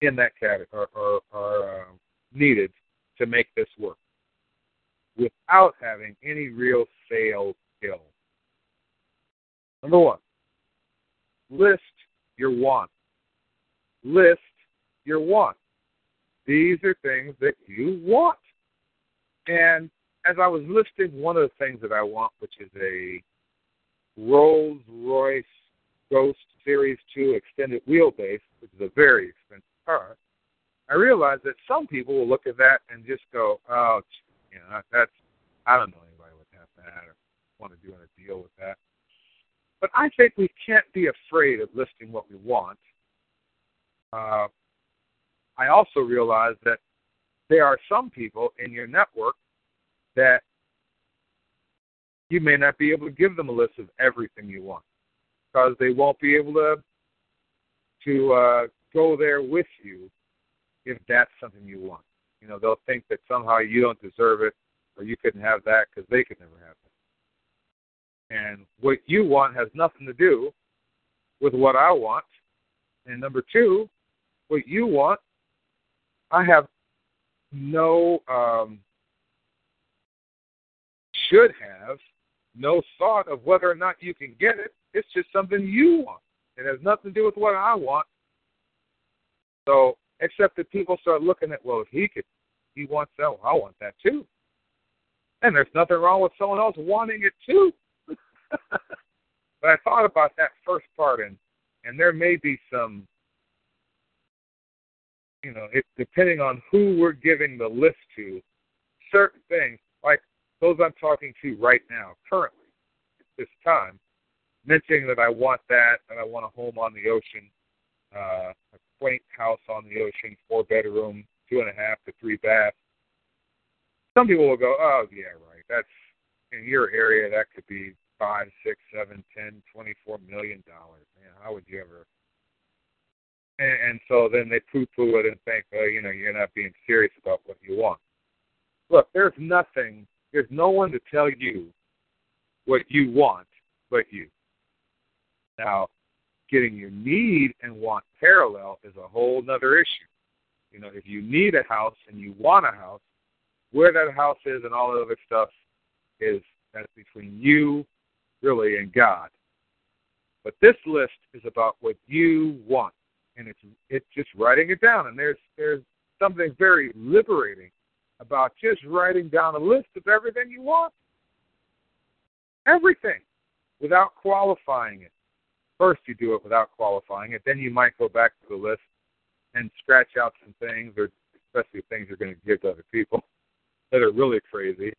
in that category are, are uh, needed to make this work without having any real sales skill. Number one, list your wants. List your wants. These are things that you want. And as I was listing one of the things that I want, which is a Rolls Royce Ghost Series 2 extended wheelbase, which is a very expensive car, I realized that some people will look at that and just go, oh, You know, that's I don't know anybody would have that or want to do a deal with that. But I think we can't be afraid of listing what we want. Uh, I also realize that there are some people in your network that you may not be able to give them a list of everything you want because they won't be able to to uh, go there with you if that's something you want. You know, they'll think that somehow you don't deserve it or you couldn't have that because they could never have it. And what you want has nothing to do with what I want. And number two, what you want, I have no um, should have no thought of whether or not you can get it. It's just something you want. It has nothing to do with what I want. So, except that people start looking at, well, if he could, he wants that, well, I want that too. And there's nothing wrong with someone else wanting it too. but I thought about that first part, and and there may be some, you know, it, depending on who we're giving the list to, certain things like those I'm talking to right now, currently, at this time, mentioning that I want that, and I want a home on the ocean, uh, a quaint house on the ocean, four bedroom, two and a half to three bath. Some people will go, oh yeah, right. That's in your area. That could be five, six, seven, ten, twenty-four million dollars. Man, how would you ever? And, and so then they poo-poo it and think, oh, you know, you're not being serious about what you want. Look, there's nothing there's no one to tell you what you want but you. Now, getting your need and want parallel is a whole other issue. You know, if you need a house and you want a house, where that house is and all the other stuff is that's between you, really, and God. But this list is about what you want, and it's it's just writing it down. And there's there's something very liberating about just writing down a list of everything you want. Everything without qualifying it. First, you do it without qualifying it. Then you might go back to the list and scratch out some things, or especially things you're going to give to other people that are really crazy,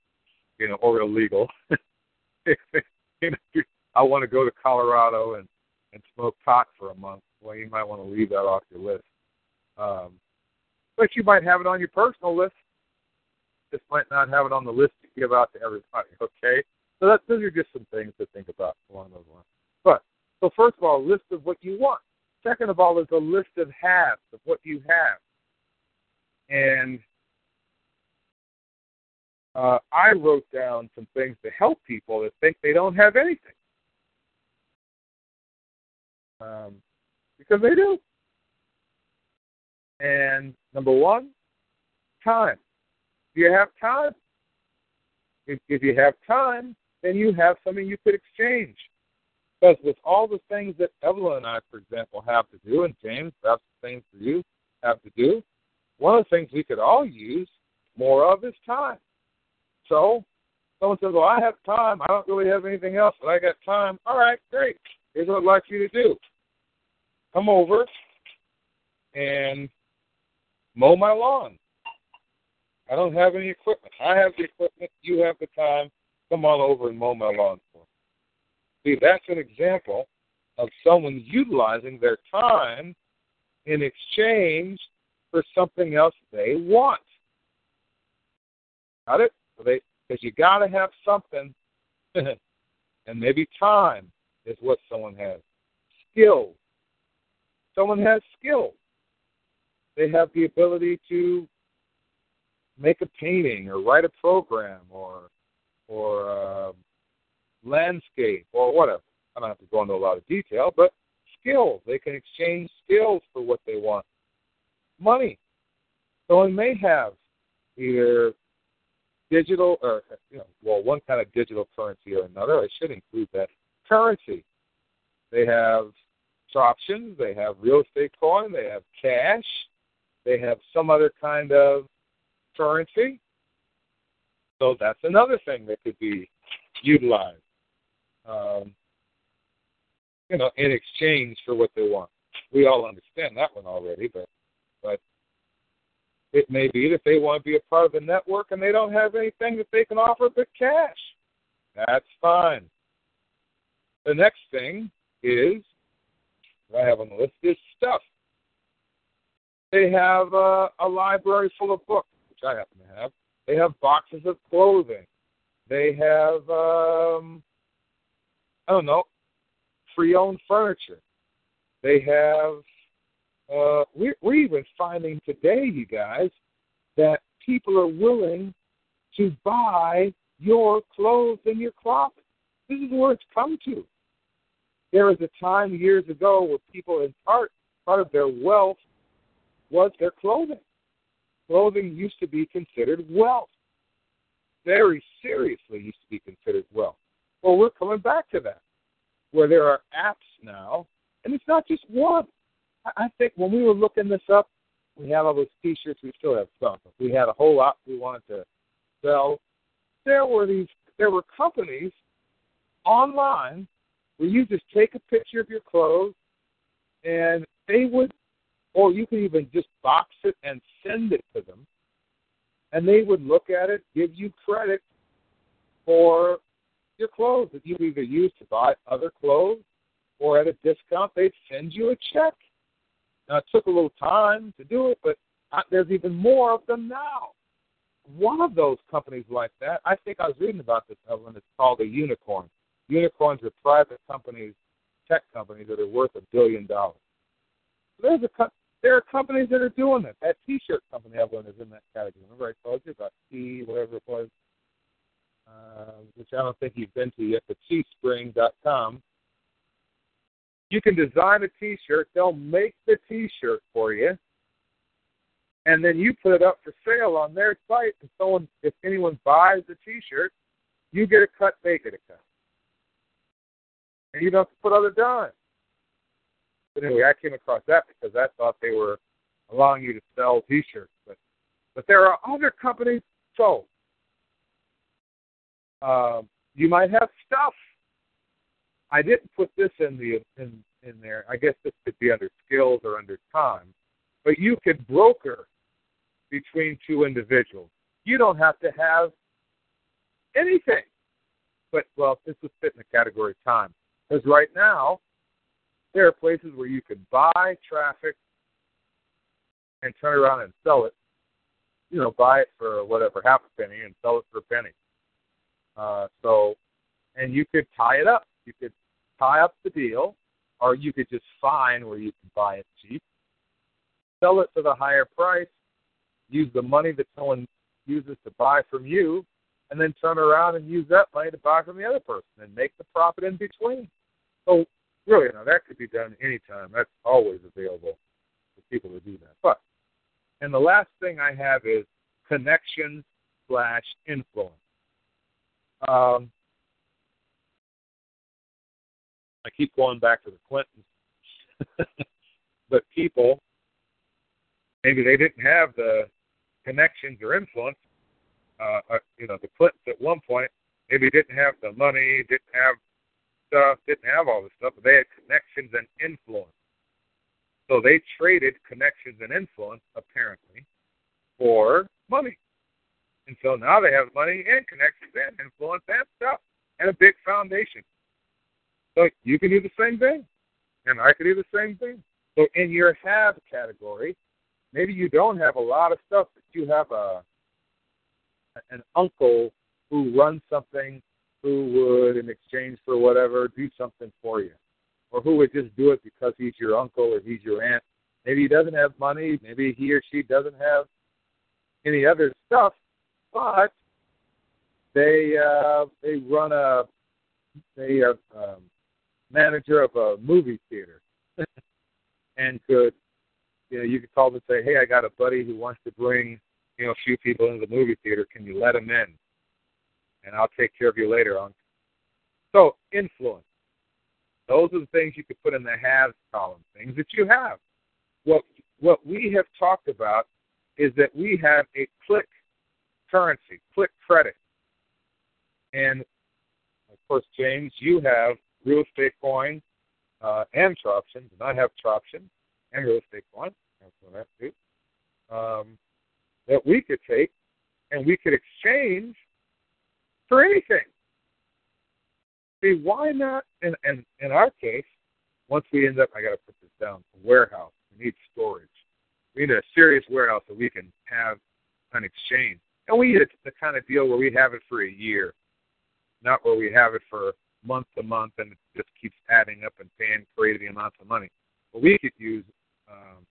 you know, or illegal. you know, I want to go to Colorado and and smoke pot for a month. Well, you might want to leave that off your list. Um, but you might have it on your personal list just might not have it on the list to give out to everybody. Okay, so that those are just some things to think about along those lines. But so first of all, a list of what you want. Second of all, is a list of haves of what you have, and uh, I wrote down some things to help people that think they don't have anything, um, because they do. And number one, time. You have time? If, if you have time, then you have something you could exchange. Because with all the things that Evelyn and I, for example, have to do, and James, perhaps the things for you have to do, one of the things we could all use more of is time. So someone says, Well, I have time. I don't really have anything else, but I got time. All right, great. Here's what I'd like you to do come over and mow my lawn. I don't have any equipment. I have the equipment. You have the time. Come on over and mow my lawn for me. See, that's an example of someone utilizing their time in exchange for something else they want. Got it? Because so you got to have something, and maybe time is what someone has. Skill. Someone has skill. They have the ability to make a painting or write a program or or uh, landscape or whatever. I don't have to go into a lot of detail, but skills. They can exchange skills for what they want. Money. Someone may have either digital or you know, well, one kind of digital currency or another. I should include that currency. They have options. They have real estate coin. They have cash. They have some other kind of currency. So that's another thing that could be utilized, um, you know, in exchange for what they want. We all understand that one already, but but It may be that they want to be a part of the network and they don't have anything that they can offer but cash. That's fine. The next thing is, I have on the list is stuff. They have uh, a library full of books, which I happen to have. They have boxes of clothing. They have, um, I don't know, pre-owned furniture. They have. Uh, we're, we're even finding today, you guys, that people are willing to buy your clothes and your closet. This is where it's come to. There was a time years ago where people, in part, part of their wealth was their clothing. Clothing used to be considered wealth. Very seriously used to be considered wealth. Well, we're coming back to that, where there are apps now, and it's not just one. I think when we were looking this up, we had all those T-shirts. We still have some. We had a whole lot we wanted to sell. There were these. There were companies online where you just take a picture of your clothes, and they would or you can even just box it and send it to them, and they would look at it, give you credit for your clothes that you either use to buy other clothes or at a discount, they'd send you a check. Now, it took a little time to do it, but there's even more of them now. One of those companies like that, I think I was reading about this, uh, Evelyn, it's called a unicorn. Unicorns are private companies, tech companies that are worth a billion dollars. There's a there are companies that are doing it. That T-shirt company Evelyn is in that category. Remember I told you about T, whatever it was, uh, which I don't think you've been to yet, but Teespring.com. You can design a T-shirt. They'll make the T-shirt for you, and then you put it up for sale on their site. And someone, if anyone buys the T-shirt, you get a cut, they get a cut, and you don't have to put other dimes. But anyway, I came across that because I thought they were allowing you to sell T-shirts, but but there are other companies. So uh, you might have stuff. I didn't put this in the in in there. I guess this could be under skills or under time, but you could broker between two individuals. You don't have to have anything. But well, this would fit in the category time because right now there are places where you can buy traffic and turn around and sell it. You know, buy it for whatever, half a penny, and sell it for a penny. Uh, so, and you could tie it up. You could tie up the deal, or you could just find where you can buy it cheap, sell it for the higher price, use the money that someone uses to buy from you, and then turn around and use that money to buy from the other person and make the profit in between. So really, now that could be done anytime. That's always available for people to do that. But, and the last thing I have is connections slash influence. Um, I keep going back to the Clintons, but people, maybe they didn't have the connections or influence. Uh, uh, you know, the Clintons at one point maybe didn't have the money, didn't have stuff, didn't have all this stuff, but they had connections and influence. So they traded connections and influence, apparently, for money. And so now they have money and connections and influence and stuff and a big foundation. So you can do the same thing, and I can do the same thing. So in your have category, maybe you don't have a lot of stuff, but you have a an uncle who runs something who would, in exchange for whatever, do something for you, or who would just do it because he's your uncle or he's your aunt. Maybe he doesn't have money. Maybe he or she doesn't have any other stuff, but they uh, they run a they are um, manager of a movie theater, and could you know you could call them and say, hey, I got a buddy who wants to bring you know a few people into the movie theater. Can you let him in? And I'll take care of you later on. So, influence. Those are the things you could put in the haves column, things that you have. What, what we have talked about is that we have a click currency, click credit. And of course, James, you have real estate coin uh, and Troptions, and I have Troption and real estate coin. That's what I do. Um, that we could take and we could exchange for anything. See, why not? In, in, in our case, once we end up, I got to put this down, a warehouse. We need storage. We need a serious warehouse that we can have an exchange. And we need the kind of deal where we have it for a year, not where we have it for month to month and it just keeps adding up and paying crazy amounts of money. But we could use um,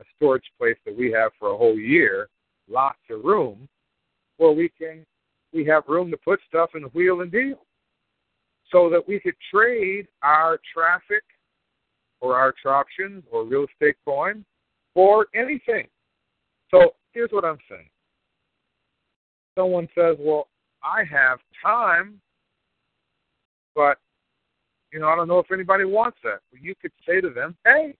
a storage place that we have for a whole year, lots of room, where we can we have room to put stuff in the wheel and deal, so that we could trade our traffic or our options or real estate coin for anything. So here's what I'm saying. Someone says, "Well, I have time, but you know, I don't know if anybody wants that." Well, you could say to them, "Hey,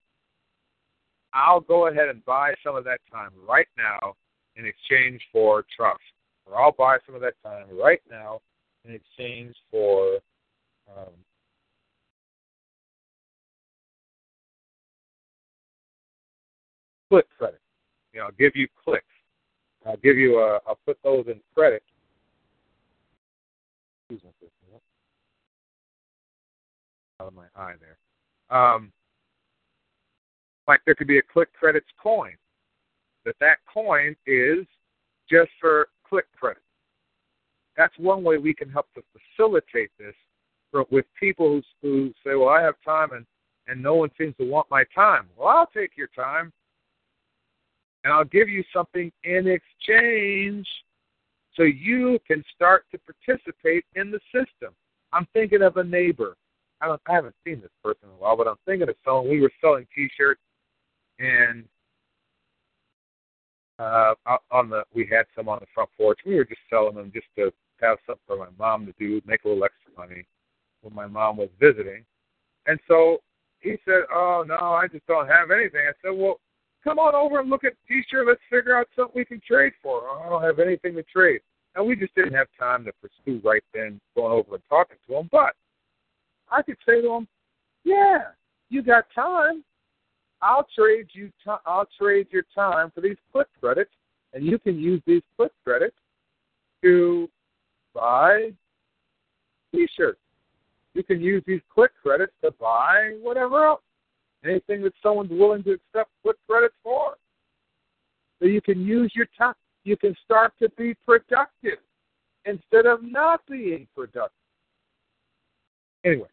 I'll go ahead and buy some of that time right now in exchange for trust, or I'll buy some of that time right now in exchange for um, click credit. You know, I'll give you clicks. I'll give you a. I'll put those in credit. Excuse me, out of my eye there. Um, like there could be a click credits coin. That that coin is just for click credit. That's one way we can help to facilitate this for, with people who, who say, "Well, I have time and and no one seems to want my time." Well, I'll take your time, and I'll give you something in exchange, so you can start to participate in the system. I'm thinking of a neighbor. I, don't, I haven't seen this person in a while, but I'm thinking of someone. We were selling T-shirts and uh, on the we had some on the front porch. We were just selling them just to have something for my mom to do, make a little extra money when my mom was visiting. And so he said, "Oh no, I just don't have anything." I said, "Well, come on over and look at T-shirt. Let's figure out something we can trade for. I don't have anything to trade." And we just didn't have time to pursue right then going over and talking to him. But I could say to him, "Yeah, you got time. I'll trade you. T- I'll trade your time for these click credits, and you can use these click credits to buy T-shirts. You can use these click credits to buy whatever else, anything that someone's willing to accept click credits for. So you can use your time. You can start to be productive instead of not being productive. Anyway,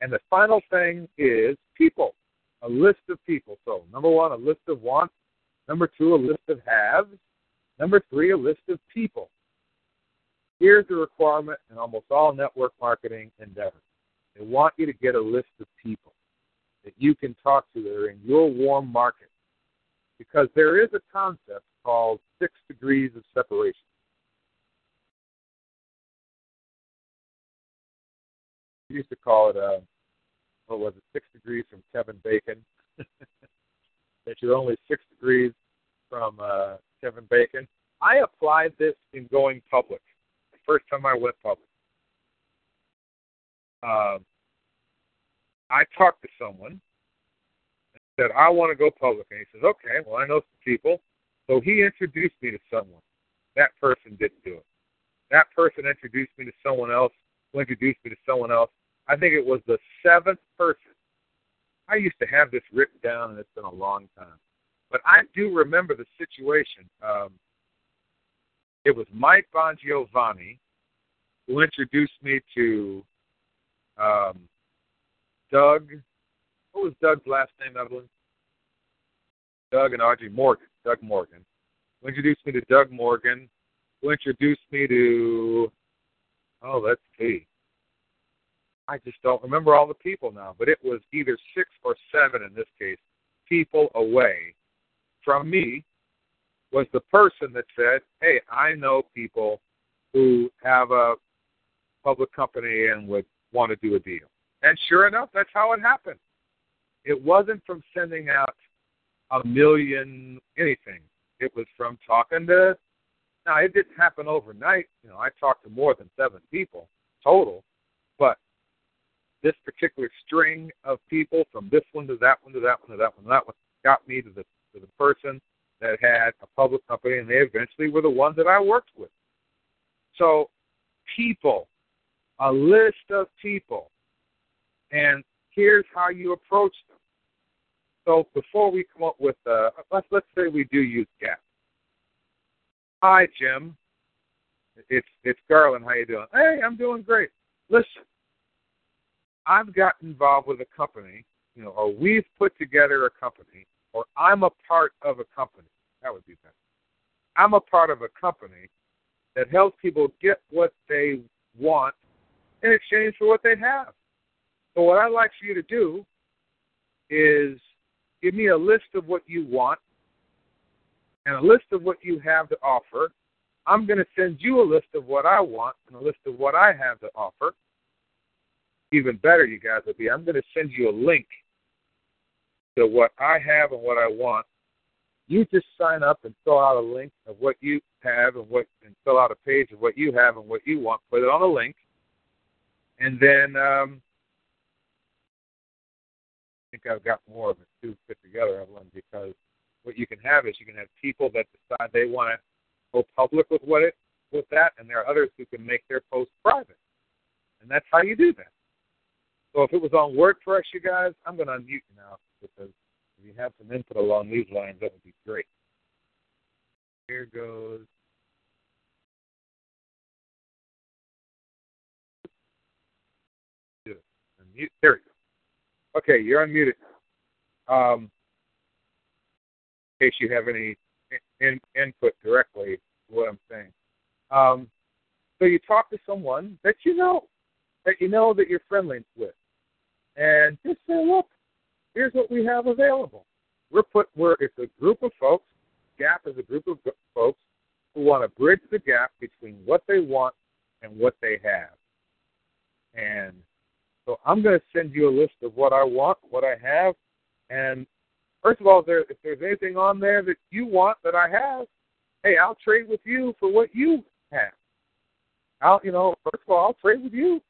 and the final thing is people a list of people. So, number one, a list of wants. Number two, a list of haves. Number three, a list of people. Here's the requirement in almost all network marketing endeavors. They want you to get a list of people that you can talk to that are in your warm market. Because there is a concept called six degrees of separation. We used to call it uh, what was it, six degrees from Kevin Bacon. that you're only six degrees from uh, Kevin Bacon. I applied this in going public. The first time I went public. Um, I talked to someone and said, I want to go public. And he says, okay, well, I know some people. So he introduced me to someone. That person didn't do it. That person introduced me to someone else, who introduced me to someone else. I think it was the seventh person. I used to have this written down, and it's been a long time. But I do remember the situation. Um, it was Mike Bongiovanni who introduced me to um, Doug. What was Doug's last name, Evelyn? Doug and Audrey Morgan. Doug Morgan. Who introduced me to Doug Morgan. Who introduced me to, oh, let's see. I just don't remember all the people now, but it was either six or seven in this case, people away from me was the person that said, Hey, I know people who have a public company and would want to do a deal. And sure enough, that's how it happened. It wasn't from sending out a million anything. It was from talking to now it didn't happen overnight. You know, I talked to more than seven people total, this particular string of people from this one to that one to that one to that one to that one got me to the to the person that had a public company, and they eventually were the ones that I worked with. So, people, a list of people, and here's how you approach them. So, before we come up with, uh, let's let's say we do use Gap. Hi, Jim. It's it's Garland. How you doing? Hey, I'm doing great. Listen, I've got involved with a company, you know, or we've put together a company, or I'm a part of a company. That would be better. I'm a part of a company that helps people get what they want in exchange for what they have. So what I'd like for you to do is give me a list of what you want and a list of what you have to offer. I'm going to send you a list of what I want and a list of what I have to offer. Even better, you guys will be, I'm going to send you a link to what I have and what I want. You just sign up and fill out a link of what you have and what, and fill out a page of what you have and what you want. Put it on a link, and then um, I think I've got more of it too put together, Evelyn, because what you can have is you can have people that decide they want to go public with what it with that, and there are others who can make their post private, and that's how you do that. So if it was on WordPress, you guys, I'm going to unmute you now because if you have some input along these lines, that would be great. Here goes. Unmute. There we go. Okay, you're unmuted. Um, in case you have any in, input directly to what I'm saying. Um, so you talk to someone that you know, that you know that you're friendly with, and just say, look, here's what we have available. We're put we're it's a group of folks. Gap is a group of folks who want to bridge the gap between what they want and what they have. And so I'm going to send you a list of what I want, what I have, and first of all, if, there, if there's anything on there that you want that I have, hey, I'll trade with you for what you have. I'll, you know, first of all, I'll trade with you.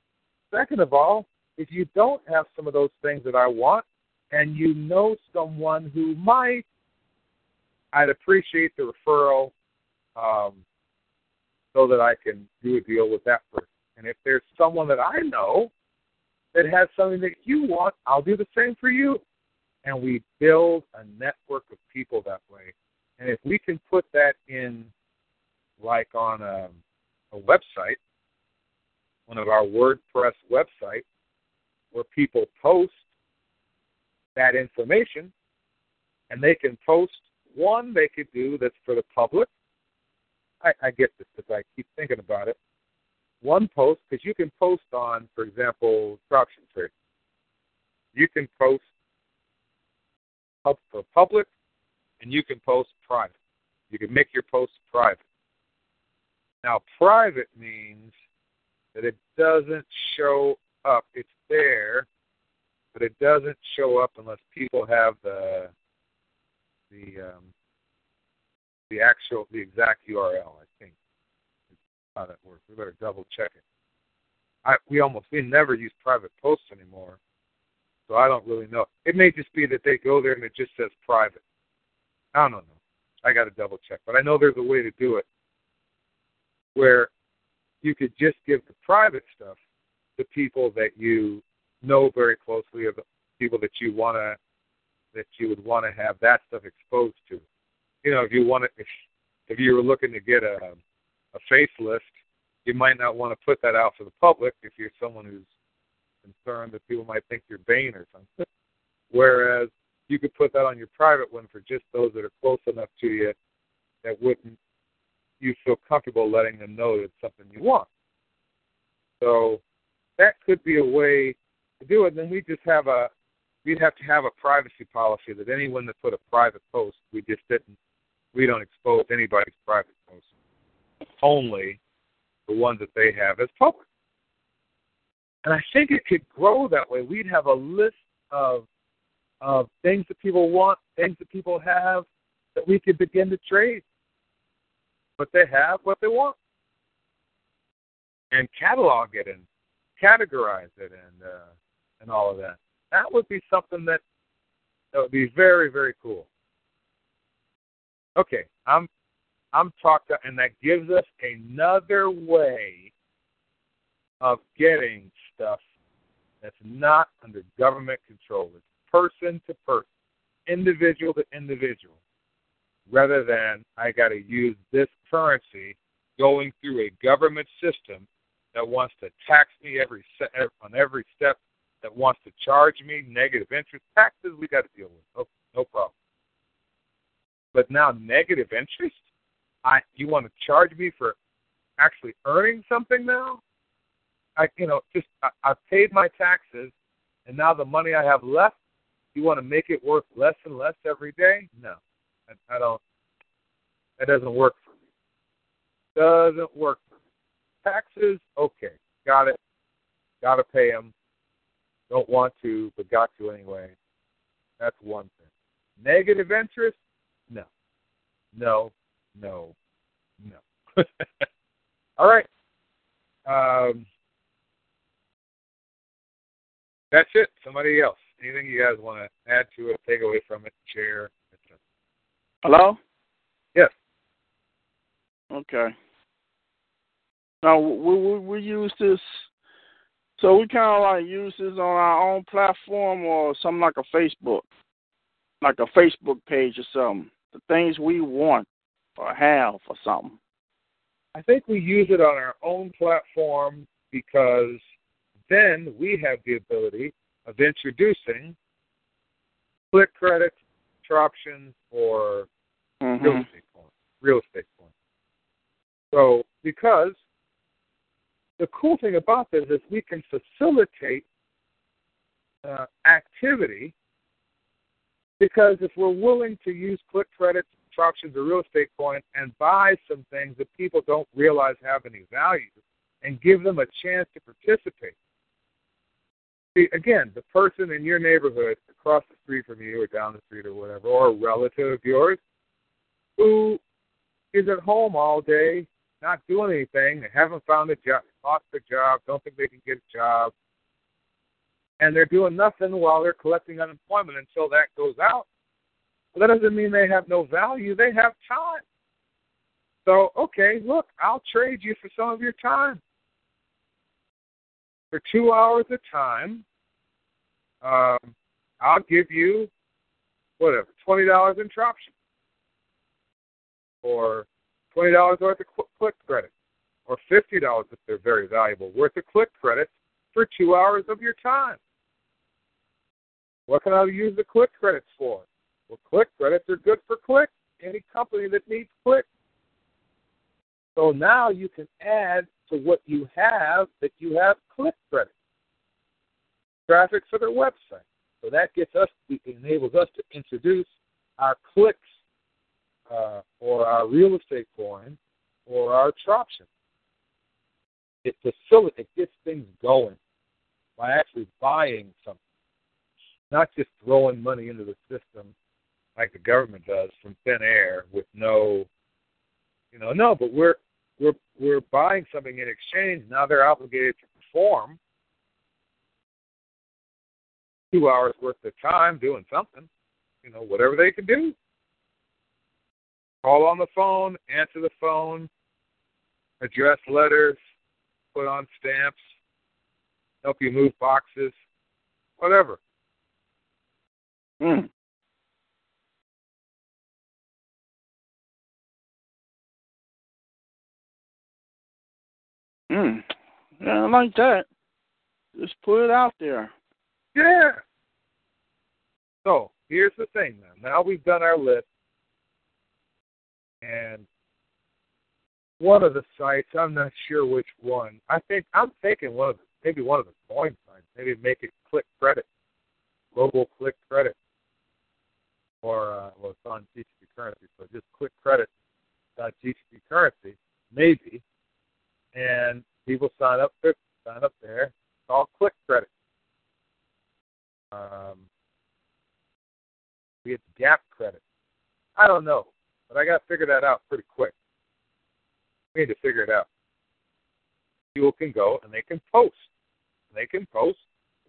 Second of all, if you don't have some of those things that I want, and you know someone who might, I'd appreciate the referral um, so that I can do a deal with that person. And if there's someone that I know that has something that you want, I'll do the same for you. And we build a network of people that way. And if we can put that in, like on a, a website, one of our WordPress websites, where people post that information, and they can post one they could do that's for the public. I, I get this because I keep thinking about it. One post, because you can post on, for example, option trading. You can post up for public, and you can post private. You can make your post private. Now, private means that it doesn't show up. It's there, but it doesn't show up unless people have the the um, the actual the exact URL. I think that's how that works. We better double check it. I we almost we never use private posts anymore, so I don't really know. It may just be that they go there and it just says private. I don't know. I got to double check, but I know there's a way to do it where you could just give the private stuff to people that you know very closely of the people that you want to that you would want to have that stuff exposed to. You know, if you want to, if, if you were looking to get a a facelift, you might not want to put that out for the public if you're someone who's concerned that people might think you're vain or something. Whereas you could put that on your private one for just those that are close enough to you that wouldn't you feel comfortable letting them know that it's something you want. So that could be a way to do it. Then we just have a we'd have to have a privacy policy that anyone that put a private post, we just didn't we don't expose anybody's private posts. Only the ones that they have as public. And I think it could grow that way. We'd have a list of of things that people want, things that people have that we could begin to trade. What they have, what they want. And catalog it and categorize it and uh, and all of that. That would be something that that would be very very cool. Okay, I'm I'm talking, and that gives us another way of getting stuff that's not under government control. It's person to person, individual to individual, rather than I got to use this currency going through a government system that wants to tax me every se- on every step, that wants to charge me negative interest taxes. We got to deal with no, no problem. But now negative interest, I you want to charge me for actually earning something now? I you know just I, I've paid my taxes, and now the money I have left, you want to make it worth less and less every day? No, I, I don't. That doesn't work for me. Doesn't work. Taxes, okay, got it. Got to pay them. Don't want to, but got to anyway. That's one thing. Negative interest, no, no, no, no. All right. Um, that's it. Somebody else. Anything you guys want to add to it, take away from it, share? Hello? Yes. Okay. Now we we, we use this, so we kind of like use this on our own platform or something like a Facebook, like a Facebook page or something. The things we want or have or something. I think we use it on our own platform because then we have the ability of introducing click credits, options, or Mm-hmm. real estate points. Real estate coins. So because the cool thing about this is we can facilitate uh, activity because if we're willing to use click credits, options, or real estate coin and buy some things that people don't realize have any value and give them a chance to participate. See, again, the person in your neighborhood across the street from you or down the street or whatever, or a relative of yours who is at home all day, not doing anything, they haven't found a job, lost their job, don't think they can get a job, and they're doing nothing while they're collecting unemployment until that goes out. Well, that doesn't mean they have no value. They have time. So, okay, look, I'll trade you for some of your time. For two hours of time, um, I'll give you whatever, twenty dollars in Troption, or twenty dollars worth of click credit, or fifty dollars if they're very valuable worth of click credits for two hours of your time. What can I use the click credits for? Well, click credits are good for click. Any company that needs click. So now you can add to what you have that you have click credits, traffic for their website. So that gets us, enables us to introduce our clicks uh, or our real estate coin or our It facilitates, it gets things going by actually buying something, not just throwing money into the system like the government does from thin air with no, you know, no. But we're we're we're buying something in exchange. Now they're obligated to perform two hours worth of time doing something, you know, whatever they can do. Call on the phone, answer the phone, address letters, put on stamps, help you move boxes, whatever. Mm. Mm. Yeah, I like that. Just put it out there. Yeah. So here's the thing now. Now we've done our list. And one of the sites, I'm not sure which one. I think I'm thinking one of the, maybe one of the coin sites. Maybe make it click credit. Global click credit. Or uh, well it's on GTP currency, so just click credit GTP currency, maybe. And people sign up sign up there. It's all click credit. Um, we get gap credit. I don't know, but I got to figure that out pretty quick. We need to figure it out. People can go and they can post. They can post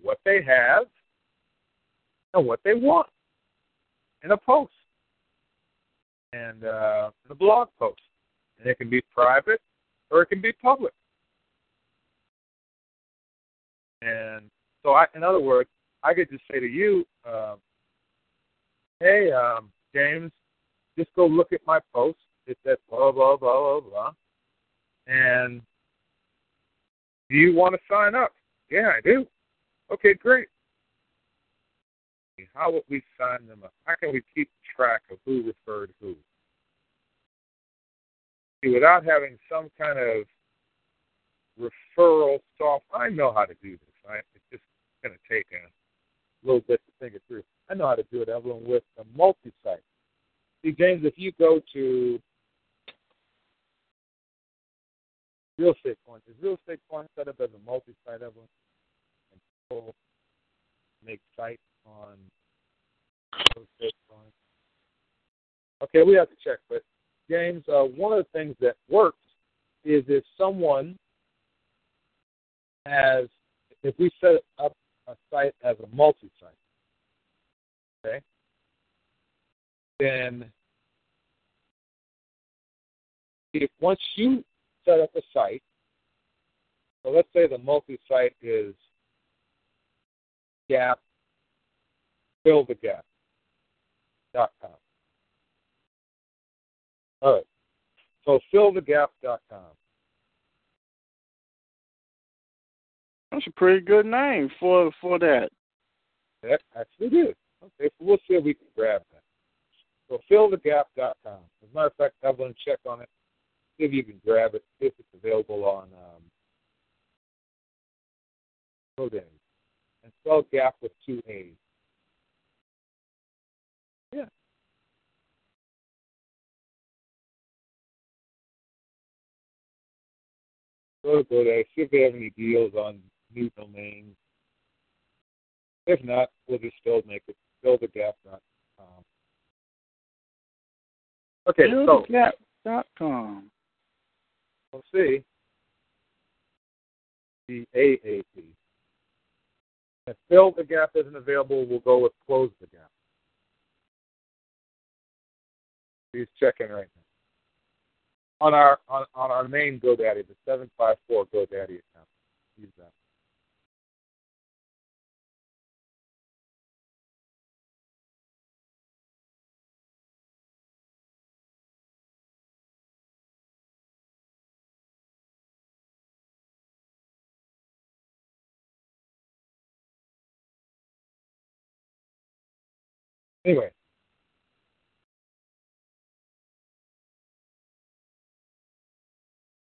what they have and what they want in a post. and uh, the blog post. And it can be private or it can be public. And so, I, in other words, I could just say to you, um, "Hey, um, James, just go look at my post. It says blah blah blah blah blah, and do you want to sign up? Yeah, I do. Okay, great. How would we sign them up? How can we keep track of who referred who? See, without having some kind of referral soft, I know how to do this. I, It's just going to take a little bit to think it through. I know how to do it, Evelyn, with a multi-site. See, James, if you go to real estate point, is real estate point set up as a multi-site, Evelyn? And people make sites on real estate point. Okay, we have to check, but James, uh, one of the things that works is if someone has, if we set up a site as a multi-site, okay, then if once you set up a site, so let's say the multi-site is Gap, fill the gap dot com. All right. So fillthegap.com. That's a pretty good name for for that. That actually is. Okay, so we'll see if we can grab that. So fillthegap.com. As a matter of fact, Evelyn, check on it. See if you can grab it. See if it's available on um, GoDaddy. And spell gap with two A's. Yeah. Go to GoDaddy. See if they have any deals on new domains. If not, we'll just still make it fillthegap.com. Okay, fill so Fillthegap.com. we'll see. The AAP. If fill the gap isn't available, we'll go with close the gap. He's checking right now. On our on, on our main GoDaddy, the seven five four GoDaddy account. Use that. Anyway.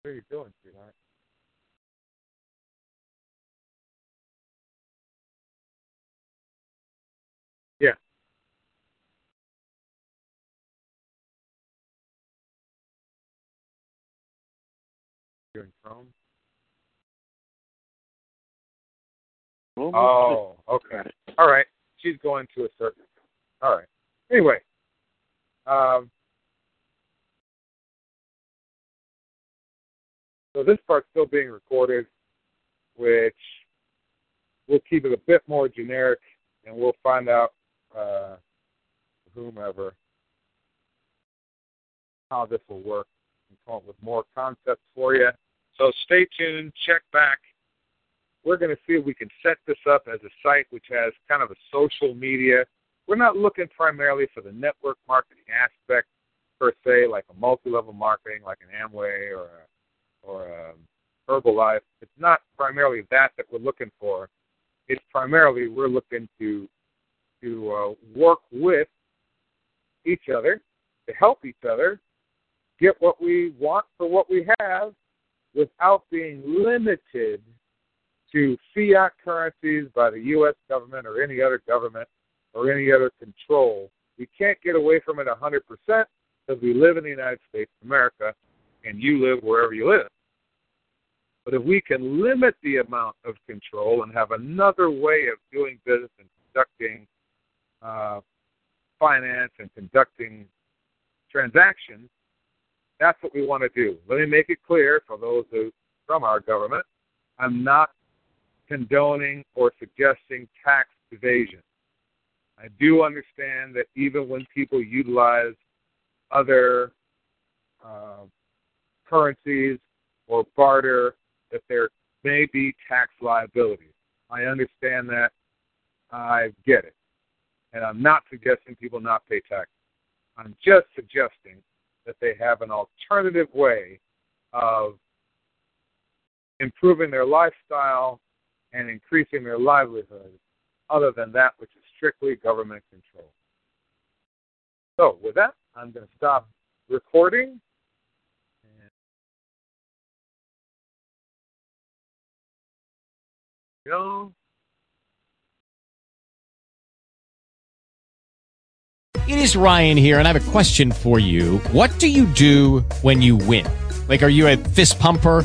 What are you doing, sweetheart? Yeah. You're in Chrome? Oh, okay. All right. She's going to a certain. All right. Anyway, um, so this part's still being recorded, which we'll keep it a bit more generic, and we'll find out uh, whomever how this will work and come up with more concepts for you. So stay tuned. Check back we're going to see if we can set this up as a site which has kind of a social media. We're not looking primarily for the network marketing aspect per se, like a multi-level marketing, like an Amway or a, or a Herbalife. It's not primarily that that we're looking for. It's primarily we're looking to to uh, work with each other, to help each other get what we want for what we have, without being limited to fiat currencies by the U.S. government or any other government or any other control. We can't get away from it 100% because we live in the United States of America and you live wherever you live. But if we can limit the amount of control and have another way of doing business and conducting uh, finance and conducting transactions, that's what we want to do. Let me make it clear for those who from our government, I'm not condoning or suggesting tax evasion. I do understand that even when people utilize other uh, currencies or barter, that there may be tax liabilities. I understand that. I get it. And I'm not suggesting people not pay taxes. I'm just suggesting that they have an alternative way of improving their lifestyle and increasing their livelihood other than that which is strictly government control. So, with that, I'm going to stop recording. Know, It is Ryan here, and I have a question for you. What do you do when you win? Like, are you a fist pumper?